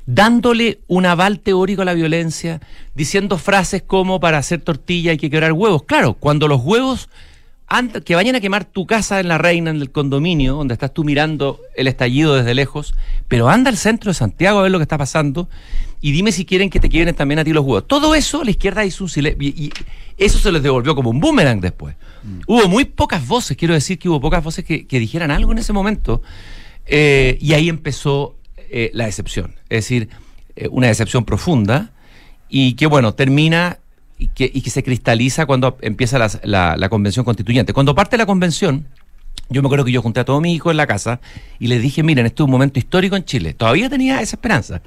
S14: dándole un aval teórico a la violencia, diciendo frases como para hacer tortilla hay que quebrar huevos. Claro, cuando los huevos que vayan a quemar tu casa en la reina, en el condominio, donde estás tú mirando el estallido desde lejos, pero anda al centro de Santiago a ver lo que está pasando y dime si quieren que te quiebren también a ti los huevos. Todo eso la izquierda hizo un silencio y, y eso se les devolvió como un boomerang después. Hubo muy pocas voces, quiero decir que hubo pocas voces que, que dijeran algo en ese momento eh, y ahí empezó eh, la decepción, es decir, eh, una decepción profunda y que bueno, termina y que, y que se cristaliza cuando empieza la, la- la convención constituyente. Cuando parte la convención, yo me acuerdo que yo junté a todos mis hijos en la casa y les dije, miren, este es un momento histórico en Chile. Todavía tenía esa esperanza.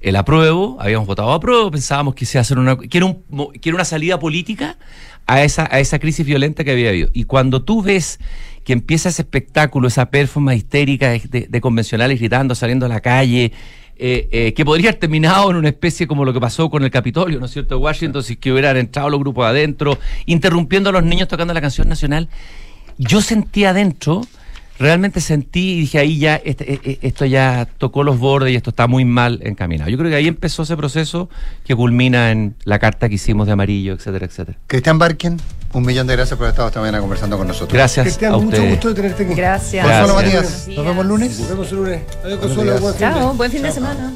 S14: El apruebo, habíamos votado apruebo, pensábamos que, se hacer una, que, era una salida política a esa, a esa crisis violenta que había habido. Y cuando tú ves que empieza ese espectáculo, esa performance histérica de, convencionales gritando, saliendo a la calle, eh, eh, que podría haber terminado en una especie como lo que pasó con el Capitolio, ¿no es cierto?, Washington, si que hubieran entrado los grupos adentro, interrumpiendo a los niños tocando la canción nacional. Yo sentí adentro, realmente sentí y dije, ahí ya, este- eh, eh, esto ya tocó los bordes y esto está muy mal encaminado. Yo creo que ahí empezó ese proceso que culmina en la carta que hicimos de amarillo, etcétera, etcétera.
S2: Cristian Barken, un millón de gracias por haber estado esta mañana conversando con nosotros.
S14: Gracias
S3: Cristian,
S14: a
S3: mucho gusto de tenerte aquí.
S4: Gracias.
S2: Consuelo
S14: Gracias.
S2: Matías, nos vemos el lunes.
S3: Nos vemos el lunes. Adiós, Consuelo. buen fin
S4: Chao, buen fin de semana.